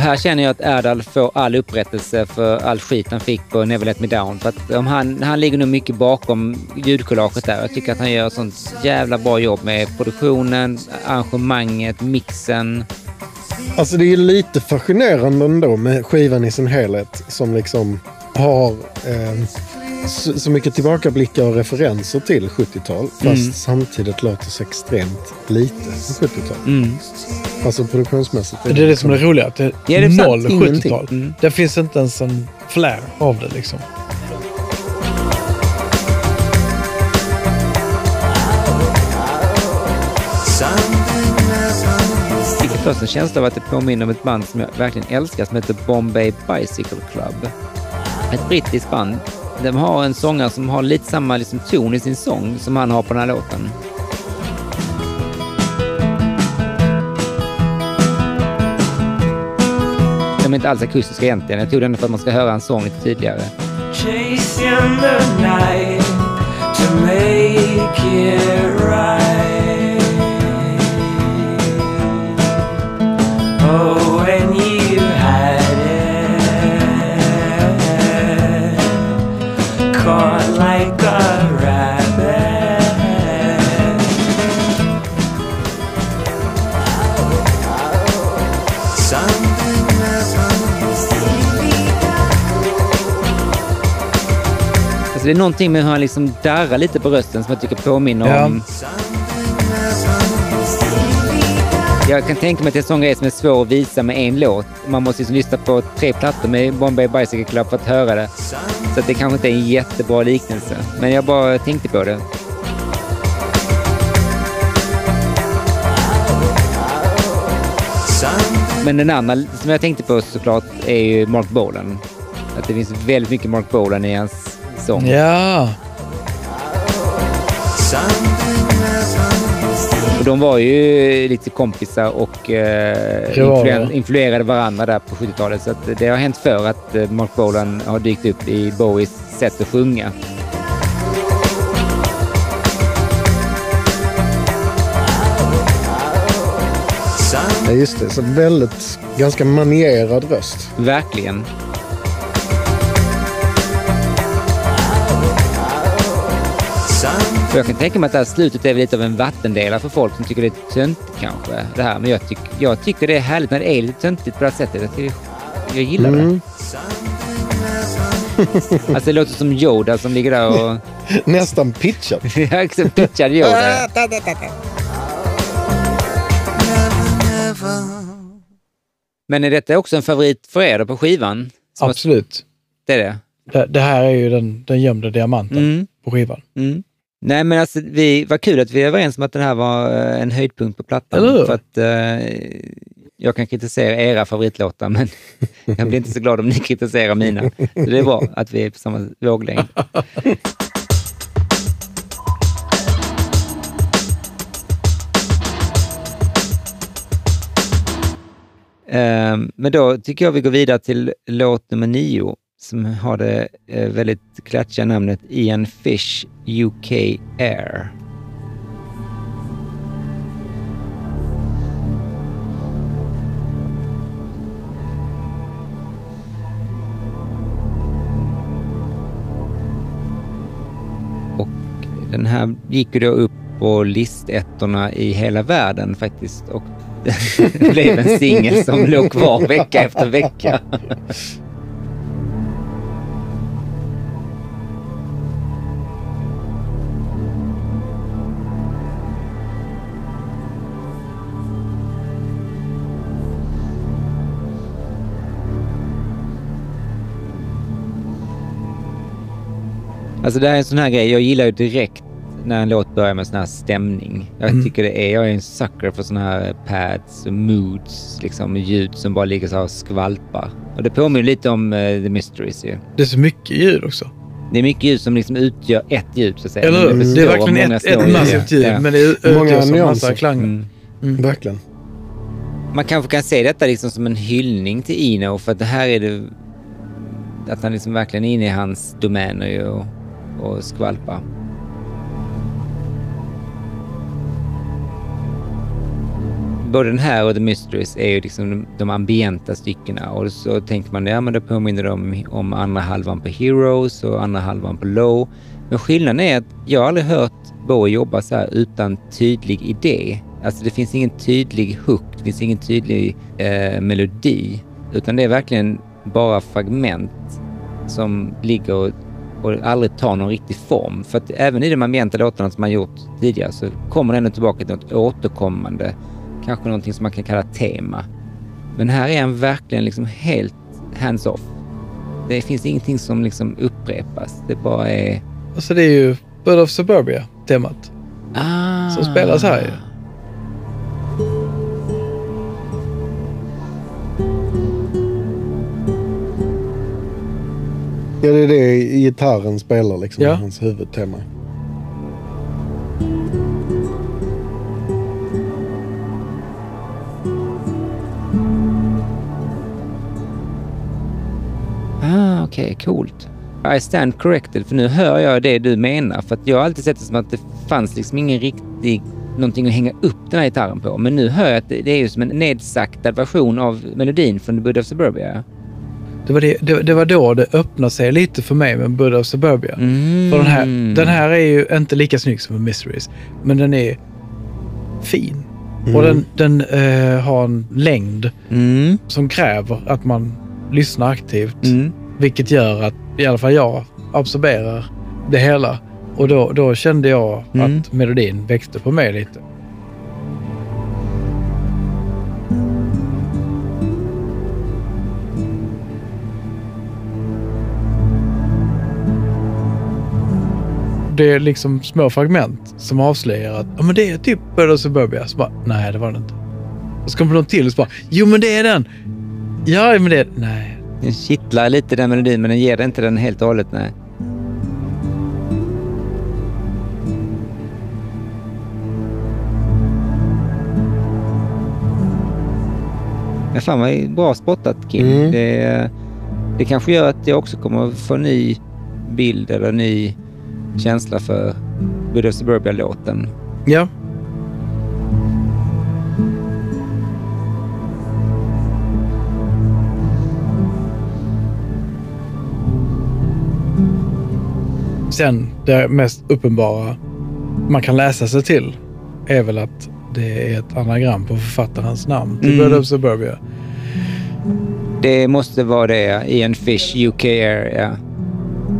Och här känner jag att Erdal får all upprättelse för all skit han fick på Never Let Me Down. För att om han, han ligger nog mycket bakom ljudkollaget där. Jag tycker att han gör ett sånt jävla bra jobb med produktionen, arrangemanget, mixen. Alltså det är lite fascinerande ändå med skivan i sin helhet som liksom har eh, så, så mycket tillbakablickar och referenser till 70-tal fast Mm. samtidigt låter så extremt lite 70-tal. Mm. Alltså produktionsmässigt. Det är det som är det roliga. Att det är, Ja, det är noll Ingenting. 70-tal. Mm. Det finns inte ens en flare av det liksom. Fick först en känsla av att det påminner om ett band som jag verkligen älskar som heter Bombay Bicycle Club. Ett brittiskt band. De har en sångare som har lite samma liksom, ton i sin sång som han har på den här låten. De är inte alls akustiska egentligen. Jag tog den för att man ska höra en sång lite tydligare. chasing the night to make it right. Oh, like a rabbit. Something happens. Alltså, det är någonting med hur han liksom darrar lite på rösten som jag tycker påminner Ja. om... Jag kan tänka mig att det är en sån grej som är svår att visa med en låt. Man måste liksom lyssna på tre plattor med Bombay Bicycle Club för att höra det. Så att det kanske inte är en jättebra liknelse. Men jag bara tänkte på det. Men den andra som jag tänkte på såklart är ju Mark Bolan. Att det finns väldigt mycket Mark Bolan i hans sång. Ja, och de var ju lite kompisar och eh, influen- influerade varandra där på 70-talet. Så det har hänt förr att eh, Mark Bolan har dykt upp i Bowies sätt att sjunga. Ja, just det. Så väldigt, ganska manierad röst. Verkligen. För jag kan tänka mig att det här slutet är lite av en vattendelare för folk som tycker det är töntigt kanske. Det här. Men jag, tyck, jag tycker det är härligt när det är lite töntigt på det här sättet. Jag, tycker, jag gillar det. Mm. (laughs) Alltså det låter som Yoda som ligger där och... (laughs) Nästan är så (laughs) pitchad Yoda. Men är detta också en favorit för er på skivan? Som absolut. Det är det? Det, det här är ju den, den gömda diamanten Mm. på skivan. Mm. Nej men alltså, vi, vad kul att vi är överens om att den här var eh, en höjdpunkt på plattan. För att eh, jag kan kritisera era favoritlåtar men (laughs) jag blir inte så glad om ni (laughs) kritiserar mina. Så det är bra att vi är på samma våglängd. (laughs) Eh, Men då tycker jag vi går vidare till låt nummer nio som har det eh, väldigt klatschiga namnet Ian Fish UK Air. Och den här gick ju då upp på listettorna i hela världen faktiskt. Och (laughs) det blev en singel som låg kvar vecka efter vecka. (laughs) Alltså det här är en sån här grej, jag gillar ju direkt när en låt börjar med sån här stämning. Jag Mm. tycker det är, jag är en sucker för såna här pads och moods, liksom ljud som bara ligger så här och skvalpar. Och det påminner lite om eh, The Mysteries ju. Det är så mycket ljud också. Det är mycket ljud som liksom utgör ett ljud så att säga. Eller Men hur? Det är verkligen många ett, ett massivt ljud, Ja. men det Många utgörs av massa klanger. Mm. Verkligen. Man kanske kan se detta liksom som en hyllning till Eno för att det här är det... Att han liksom verkligen är inne i hans domäner ju och, och skvalpar. Både den här och The Mysteries är ju liksom de, de ambienta styckena och så tänker man ja men det påminner om, om andra halvan på Heroes och andra halvan på Low. Men skillnaden är att jag har aldrig hört Bowie jobba så här utan tydlig idé. Alltså det finns ingen tydlig hook, det finns ingen tydlig eh, melodi. Utan det är verkligen bara fragment som ligger och, aldrig tar någon riktig form. För att även i de ambienta låtarna som man gjort tidigare så kommer den tillbaka till något återkommande. Kanske någonting som man kan kalla tema. Men här är han verkligen liksom helt hands-off. Det finns ingenting som liksom upprepas. Det bara är... Alltså det är ju Bird of Suburbia-temat. Ah. Som spelas här ju. Ja, det är det gitarren spelar liksom. Ja. Hans huvudtema. Ah, okej, coolt. I stand corrected, för nu hör jag det du menar. För att jag har alltid sett det som att det fanns liksom ingen riktig någonting att hänga upp den här gitarren på. Men nu hör jag att det, det är ju som en nedsaktad version av melodin från The Buddha of Suburbia. Det var, det, det, det var då det öppnade sig lite för mig med Bird of Suburbia. Mm. För den här, den här är ju inte lika snygg som Mysteries, men den är fin. Och den, den eh, har en längd Mm. som kräver att man lyssnar aktivt. Mm. Vilket gör att i alla fall jag absorberar det hela. Och då, då kände jag Mm. att melodin växte på mig lite. Det är liksom små fragment som avslöjar att ja, men det är typ Bird of Suburbia. Så bara, nej det var det inte. Och så kommer de till och så bara, jo men det är den. Ja, men det är Nej. Den kittlar lite den melodin, men den ger inte den helt och hållet. Nej. Men fan vad bra spottat Kim. Mm. Det, det kanske gör att jag också kommer att få ny bild eller ny känsla för of Suburbia-låten. Ja. Sen det mest uppenbara man kan läsa sig till är väl att det är ett anagram på författarens namn till Mm. Bird of Suburbia. Det måste vara det. Ian Fish, UK Air.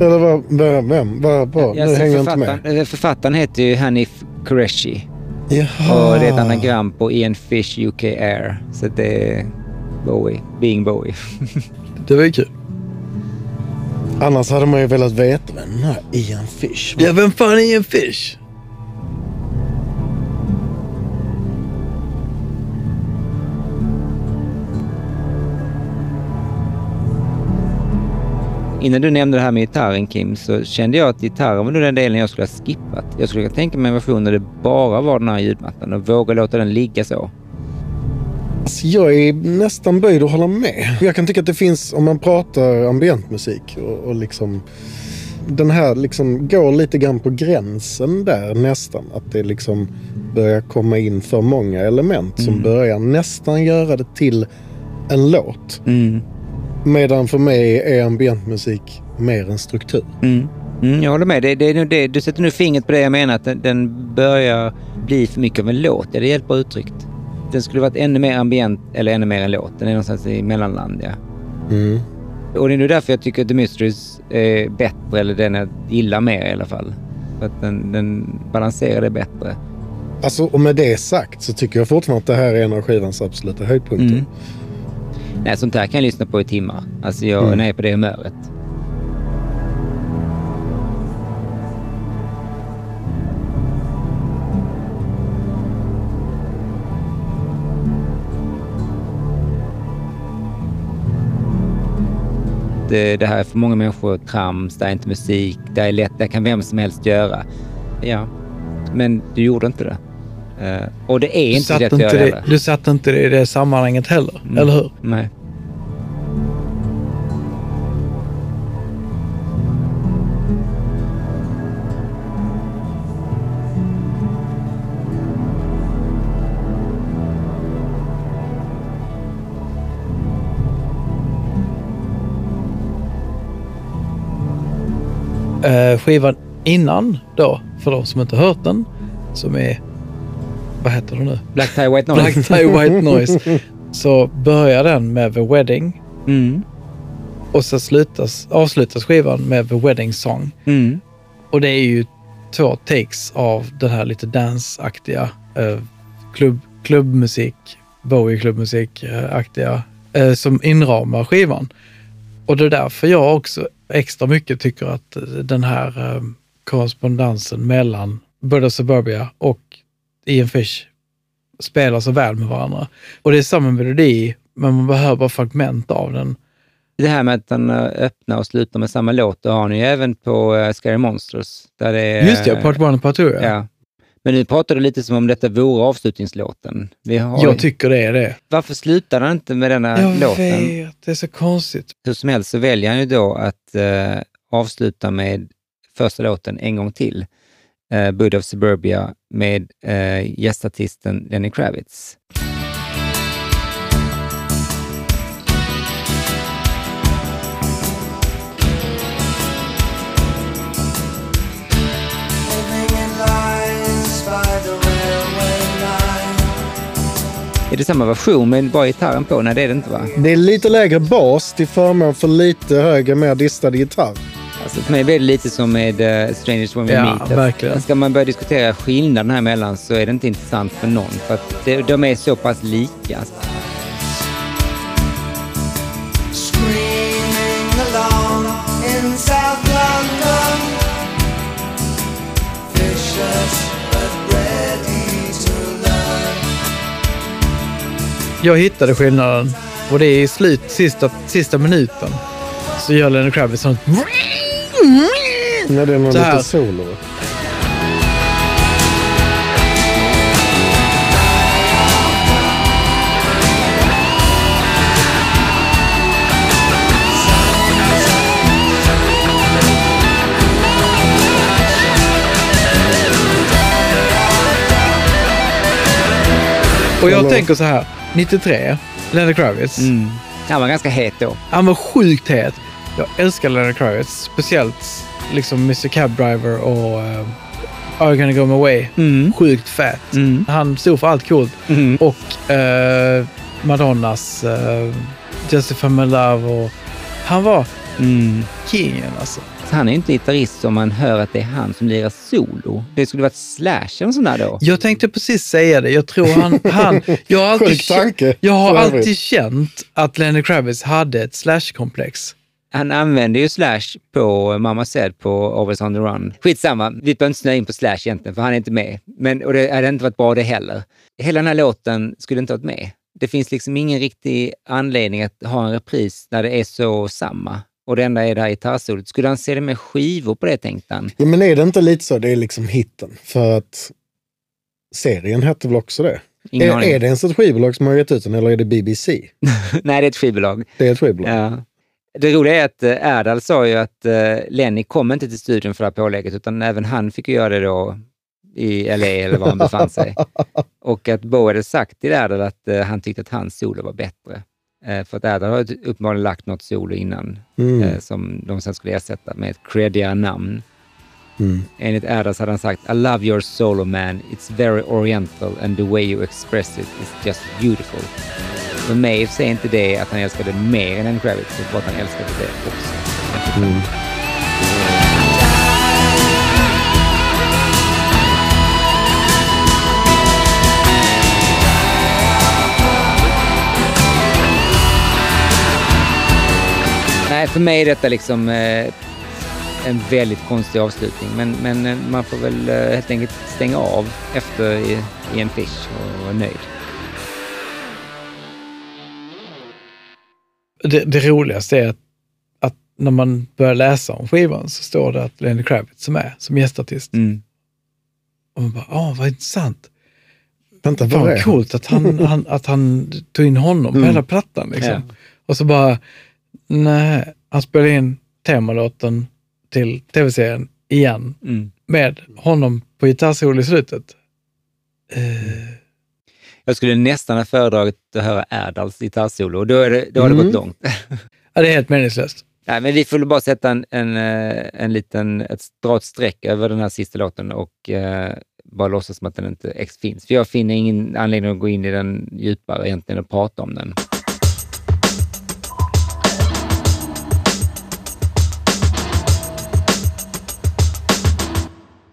Eller vad, vem? vem? Vad, vad? Ja, nu hänger jag inte med. författaren, författaren heter ju Hanif Qureshi. Jaha. Och det är ett anagram på Ian Fish UK Air. Så det är Bowie. Being Bowie. (laughs) Det var ju kul. Annars hade man ju velat veta vem den här Ian Fish var. Ja, vem fan är en fish? Innan du nämnde det här med gitarren Kim så kände jag att gitarren var den delen jag skulle ha skippat. Jag skulle kunna tänka mig en version där det bara var den här ljudmattan och våga låta den ligga så. Alltså, jag är nästan böjd att hålla med. Jag kan tycka att det finns, om man pratar ambientmusik och, och liksom den här liksom går lite grann på gränsen där nästan. Att det liksom börjar komma in för många element som börjar nästan göra det till en låt. Mm. Medan för mig är ambientmusik mer en struktur. Mm. Mm, jag håller med. Det, det, det, du sätter nu fingret på det jag menar, att den, den börjar bli för mycket av en låt. Ja, det är helt bra uttryckt. Den skulle varit ännu mer ambient eller ännu mer en låt. Den är någonstans i mellanland, ja. Mm. Och det är nog därför jag tycker att The Mysteries är bättre, eller den jag gillar mer i alla fall. För att den, den balanserar det bättre. Alltså, och med det sagt så tycker jag fortfarande att det här är en av skivans absoluta höjdpunkter. Mm. Nej, sånt här kan jag lyssna på i timmar. Alltså jag, Mm. när jag är på det humöret. Det, det här är för många människor trams, det är inte musik, det är lätt, det kan vem som helst göra. Ja, men du gjorde inte det. Eh, och det är Du inte lätt att inte, göra det, det. du satte inte det i det sammanhanget heller, Mm. eller hur? Nej. Eh, skivan innan då, för de som inte hört den, som är, vad heter den nu? Black Tie White Noise. Black Tie White Noise. (laughs) Så börjar den med The Wedding Mm. och så slutas, avslutas skivan med The Wedding Song. Mm. Och det är ju två takes av den här lite dance-aktiga eh, klubb, klubbmusik, Bowie-klubbmusik-aktiga eh, som inramar skivan. Och det är därför jag också extra mycket tycker att eh, den här eh, korrespondensen mellan of Suburbia och Ian Fish spelar så väl med varandra. Och det är samma melodi, men man behöver bara fragment av den. Det här med att han eh, öppnar och slutar med samma låt, det har ni ju även på uh, Scary Monsters. Där det är, Just det, Part 1 och Part 2. Ja. ja. Men nu pratar du lite som om detta vore avslutningslåten. Vi har, Jag tycker det är det. Varför slutar han inte med denna Jag låten? vet, det är så konstigt. Hur som helst så väljer han ju då att eh, avsluta med första låten en gång till eh, Bud of Suburbia med eh, gästartisten Lenny Kravitz. Är det samma version med bara gitarren på? Nej, det är det inte va? Det är lite lägre bas till förmån för lite högre, mer distad gitarr. Alltså för mig blir det lite som med uh, Strangers When We ja, Meet. Verkligen. Ska man börja diskutera skillnaden här mellan så är det inte intressant för någon. För att det, de är så pass lika. Jag hittade skillnaden och det är i slut, sista, sista minuten. Så gör Lenny Kravitz sånt. Ja, det är någon Så här. lite solo. Och jag tänker så här. 93, Lenny Kravitz. Mm. Han var ganska het då. Han var sjukt het. Jag älskar Lenny Kravitz. Speciellt liksom Mr Cab Driver och uh, Are You Gonna Go My Way. Mm. Sjukt fett. Mm. Han stod för allt coolt. Mm. Och eh, Madonnas uh, Justify My Love. Och han var Mm. kingen alltså. Så han är inte gitarrist om man hör att det är han som lirar solo. Det skulle varit Slash eller sån där då. Jag tänkte precis säga det. Jag tror han... (laughs) han jag har alltid, tanke. jag har alltid känt att Lenny Kravitz hade ett slash-komplex. Han använder ju Slash på Mamma Said på Always on the Run. Skitsamma, vi behöver inte snöa in på Slash egentligen, för han är inte med. Men, och det hade inte varit bra det heller. Hela den här låten skulle inte varit med. Det finns liksom ingen riktig anledning att ha en repris när det är så samma. Och det enda är det här gitarrsolot. Skulle han se det med skivor på det, tänkte han? Ja, men är det inte lite så? Det är liksom hitten. För att serien hette väl också det? Är, är det ens ett skivbolag som har gett ut den eller är det BBC? (laughs) Nej, det är ett skivbolag. Det är ett skivbolag. Ja. Det roliga är att eh, Erdal sa ju att eh, Lenny kom inte till studion för det här pålägget, utan även han fick ju göra det då i LA eller var han befann sig. (laughs) Och att Bo hade sagt till Erdal att eh, han tyckte att hans solo var bättre. För att Erdal har uppenbarligen lagt något solo innan Mm. som de sen skulle ersätta med ett creddigare namn. Mm. Enligt Erdal hade han sagt I love your solo man, it's very oriental and the way you express it is just beautiful. För mig säger inte det att han älskade mer än en Kravitz, var att han älskade det också. Mm. Nej, för mig är detta liksom eh, en väldigt konstig avslutning. Men, men eh, man får väl eh, helt enkelt stänga av efter i, i en fish och vara nöjd. Det, det roligaste är att, att när man börjar läsa om skivan så står det att Lenny Kravitz är med som gästartist. Mm. Och man bara, åh vad intressant. Vänta, vad är han? coolt att han, han, att han tog in honom på Mm. hela plattan. Liksom. Ja. Och så bara, nej, han spelade in temalåten till tv-serien igen Mm. med honom på gitarrsolo i slutet. Eh, Jag skulle nästan ha föredragit att höra Erdals gitarrsolo och då, är det, då har det Mm. gått långt. ja, det är helt meningslöst. Nej, men vi får bara sätta en, en, eh, en liten, ett dra ett streck över den här sista låten och eh, bara låtsas som att den inte finns. För jag finner ingen anledning att gå in i den djupare egentligen och prata om den.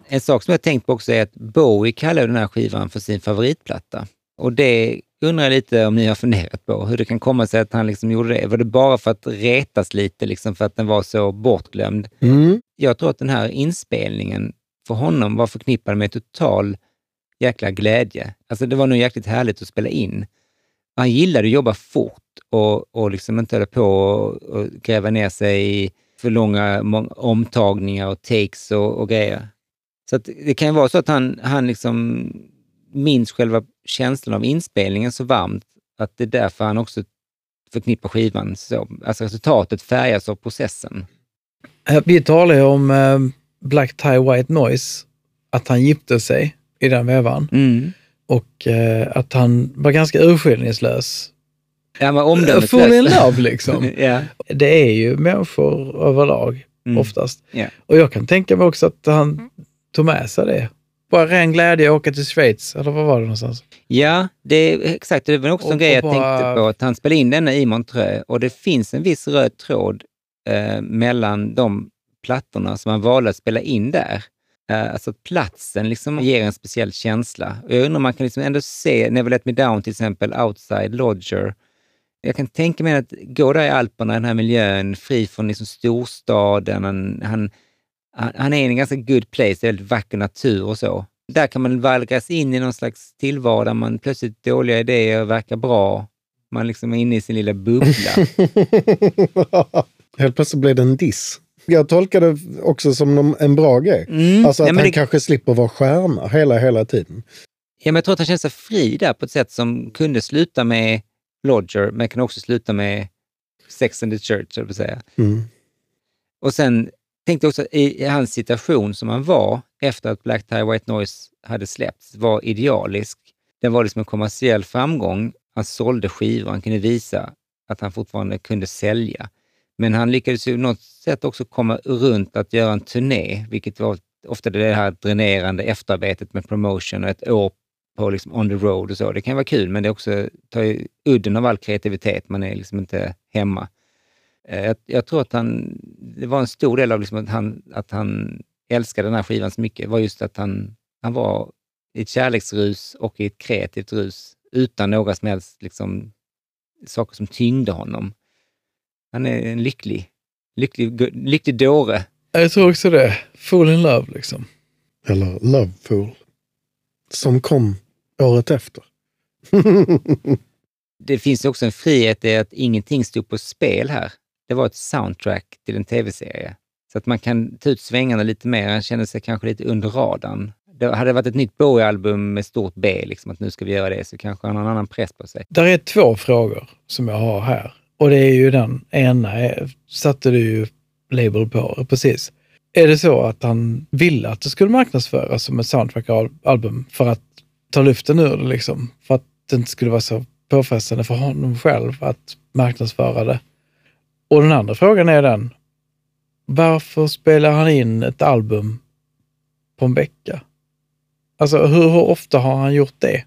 En sak som jag tänkt på också är att Bowie kallar den här skivan för sin favoritplatta. Och det undrar jag lite om ni har funderat på, hur det kan komma sig att han liksom gjorde det. Var det bara för att retas lite, liksom för att den var så bortglömd? Mm. Jag tror att den här inspelningen för honom var förknippad med total jäkla glädje. Alltså det var nog jäkligt härligt att spela in. Han gillade att jobba fort och, och liksom inte hålla på och, och gräva ner sig i för långa omtagningar och takes och, och grejer. Så det kan ju vara så att han, han liksom minns själva känslan av inspelningen så varmt att det är därför han också förknippar skivan så. Alltså resultatet färgas av processen. Eh, Vi talade om eh, Black Tie White Noise, att han gifte sig i den vevan Mm. och eh, att han var ganska urskillningslös. Ja, men omdömet Full in love liksom. (laughs) ja. Det är ju människor överlag Mm. oftast. Ja. Och jag kan tänka mig också att han tog med sig det. Bara ren glädje att åka till Schweiz, eller vad var det någonstans? Ja, det är exakt. Det var också Och- en grej jag bara- tänkte på, att han spelade in denna i Montreux och det finns en viss röd tråd eh, mellan de plattorna som han valde att spela in där. Eh, alltså att platsen liksom ger en speciell känsla. Och jag undrar om man kan liksom ändå se Never Let Me Down till exempel, Outside Lodger. Jag kan tänka mig att gå där i Alperna, i den här miljön, fri från liksom storstaden. Han, han, han är i en ganska good place, väldigt vacker natur och så. Där kan man valgas in i någon slags tillvaro där man plötsligt dåliga idéer verkar bra. Man liksom är inne i sin lilla bubbla. (laughs) Helt plötsligt blev det en diss. Jag tolkar det också som en bra grej. Mm. Alltså att men han det- kanske slipper vara stjärna hela, hela tiden. Ja, men jag tror att han känner sig fri där på ett sätt som kunde sluta med Lodger, men kan också sluta med Sex and the Church, eller säga. Mm. Och sen tänkte också i, i hans situation som han var efter att Black Tie White Noise hade släppts var idealisk. Den var liksom en kommersiell framgång. Han sålde skivor, han kunde visa att han fortfarande kunde sälja. Men han lyckades ju på något sätt också komma runt att göra en turné, vilket var ofta det här dränerande efterarbetet med promotion och ett år på liksom on the road och så. Det kan vara kul, men det också tar ju udden av all kreativitet. Man är liksom inte hemma. Eh, Jag, jag tror att han, det var en stor del av liksom att, han, att han älskade den här skivan så mycket, var just att han, han var i ett kärleksrus och i ett kreativt rus utan några som helst liksom, saker som tyngde honom. Han är en lycklig, lycklig, lycklig dåre. Jag tror också det. Full in love liksom. Eller Loveful. Som kom året efter. (laughs) Det finns också en frihet i att ingenting stod på spel här. Det var ett soundtrack till en tv-serie. Så att man kan ta ut svängarna lite mer. Han kände sig kanske lite under radarn. Det hade varit ett nytt Bowie-album med stort B, liksom att nu ska vi göra det, så kanske han har en annan press på sig. Där är två frågor som jag har här. Och det är ju den ena, eh, satte du ju label på, precis. Är det så att han ville att det skulle marknadsföras som ett soundtrack-album för att ta luften ur det liksom? För att det inte skulle vara så påfrestande för honom själv att marknadsföra det. Och den andra frågan är den, varför spelar han in ett album på en vecka? Alltså hur, hur ofta har han gjort det?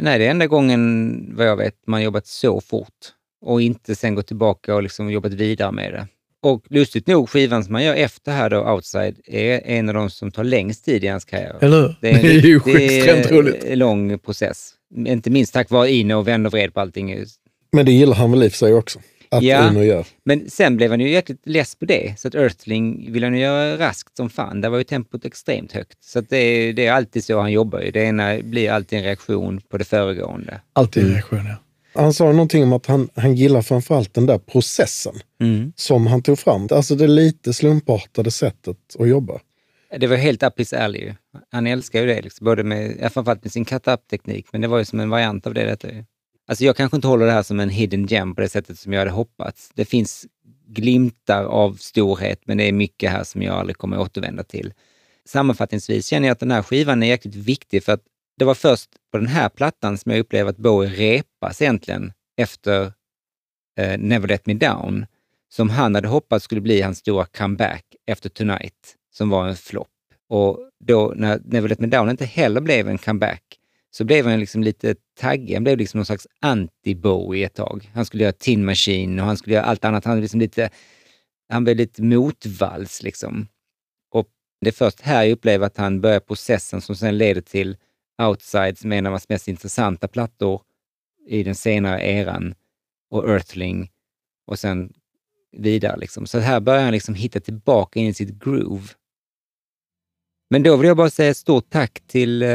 Nej, det är enda gången, vad jag vet, man jobbat så fort och inte sen gått tillbaka och liksom jobbat vidare med det. Och lustigt nog, skivan som man gör efter här då, Outside, är en av de som tar längst tid i hans karriär. Eller hur? Det är, (laughs) Det är ju det är extremt roligt. en lång process. Inte minst tack vare Ino och vänner och vred på allting. Men det gillar han väl i och för sig också. Att Ja. Uno gör. Men sen blev han ju jäkligt less på det, så att Earthling vill han ju göra raskt som fan. Där var ju tempot extremt högt. Så att det, är, det är alltid så han jobbar ju. Det ena blir alltid en reaktion på det föregående. Alltid Mm. en reaktion, ja. Han sa någonting om att han, han gillar framförallt den där processen som han tog fram. Alltså det lite slumpartade sättet att jobba. Det var helt up his alley ju. Han älskar ju det, liksom, både med, framförallt med sin cut-up-teknik, men det var ju som en variant av det. Detta. ju. Alltså jag kanske inte håller det här som en hidden gem på det sättet som jag hade hoppats. Det finns glimtar av storhet, men det är mycket här som jag aldrig kommer återvända till. Sammanfattningsvis känner jag att den här skivan är jäkligt viktig för att det var först på den här plattan som jag upplevde att Bowie repas egentligen efter eh, Never Let Me Down, som han hade hoppats skulle bli hans stora comeback efter Tonight, som var en flopp. Och då när Never Let Me Down inte heller blev en comeback, så blev han liksom lite taggig. Han blev liksom någon slags anti-Bowie ett tag. Han skulle göra Tin Machine och han skulle göra allt annat. Han, liksom lite, han blev lite motvalls liksom. Och det är först här jag upplever att han börjar processen som sen leder till Outside som är en av hans mest intressanta plattor i den senare eran och Earthling och sen vidare. Liksom. Så här börjar han liksom hitta tillbaka in i sitt groove. Men då vill jag bara säga ett stort tack till, eh,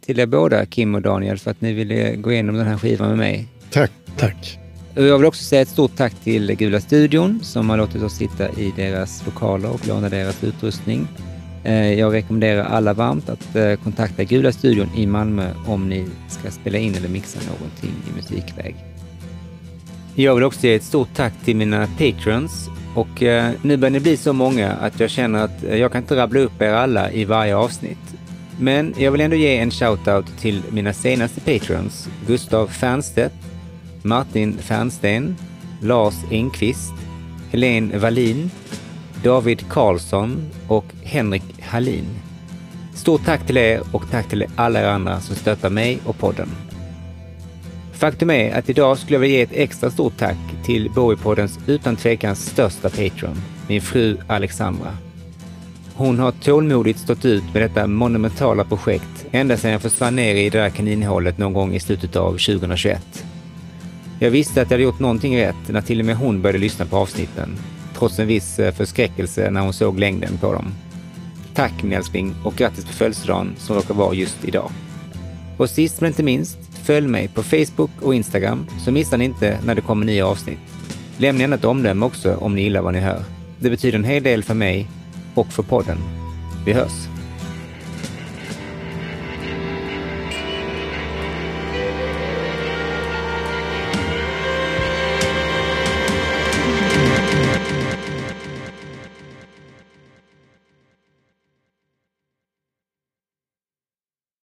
till er båda, Kim och Daniel, för att ni ville gå igenom den här skivan med mig. Tack. Tack. Jag vill också säga ett stort tack till Gula Studion som har låtit oss sitta i deras lokaler och låna deras utrustning. Eh, Jag rekommenderar alla varmt att eh, kontakta Gula Studion i Malmö om ni ska spela in eller mixa någonting i musikväg. Jag vill också ge ett stort tack till mina patrons och eh, nu börjar ni bli så många att jag känner att eh, jag kan inte rabbla upp er alla i varje avsnitt. Men jag vill ändå ge en shoutout till mina senaste patrons, Gustav Fernstedt, Martin Fernsten, Lars Engqvist, Helene Wallin, David Karlsson och Henrik Hallin. Stort tack till er och tack till alla er andra som stöttar mig och podden. Faktum är att idag skulle jag vilja ge ett extra stort tack till Bowiepoddens utan tvekan största patron, min fru Alexandra. Hon har tålmodigt stått ut med detta monumentala projekt ända sedan jag försvann ner i det där kaninhålet någon gång i slutet av 2021. Jag visste att jag hade gjort någonting rätt när till och med hon började lyssna på avsnitten, trots en viss eh, förskräckelse när hon såg längden på dem. Tack min älskling och grattis på födelsedagen som råkar vara just idag. Och sist men inte minst, följ mig på Facebook och Instagram så missar ni inte när det kommer nya avsnitt. Lämna gärna ett omdöme också om ni gillar vad ni hör. Det betyder en hel del för mig och för podden. Vi hörs!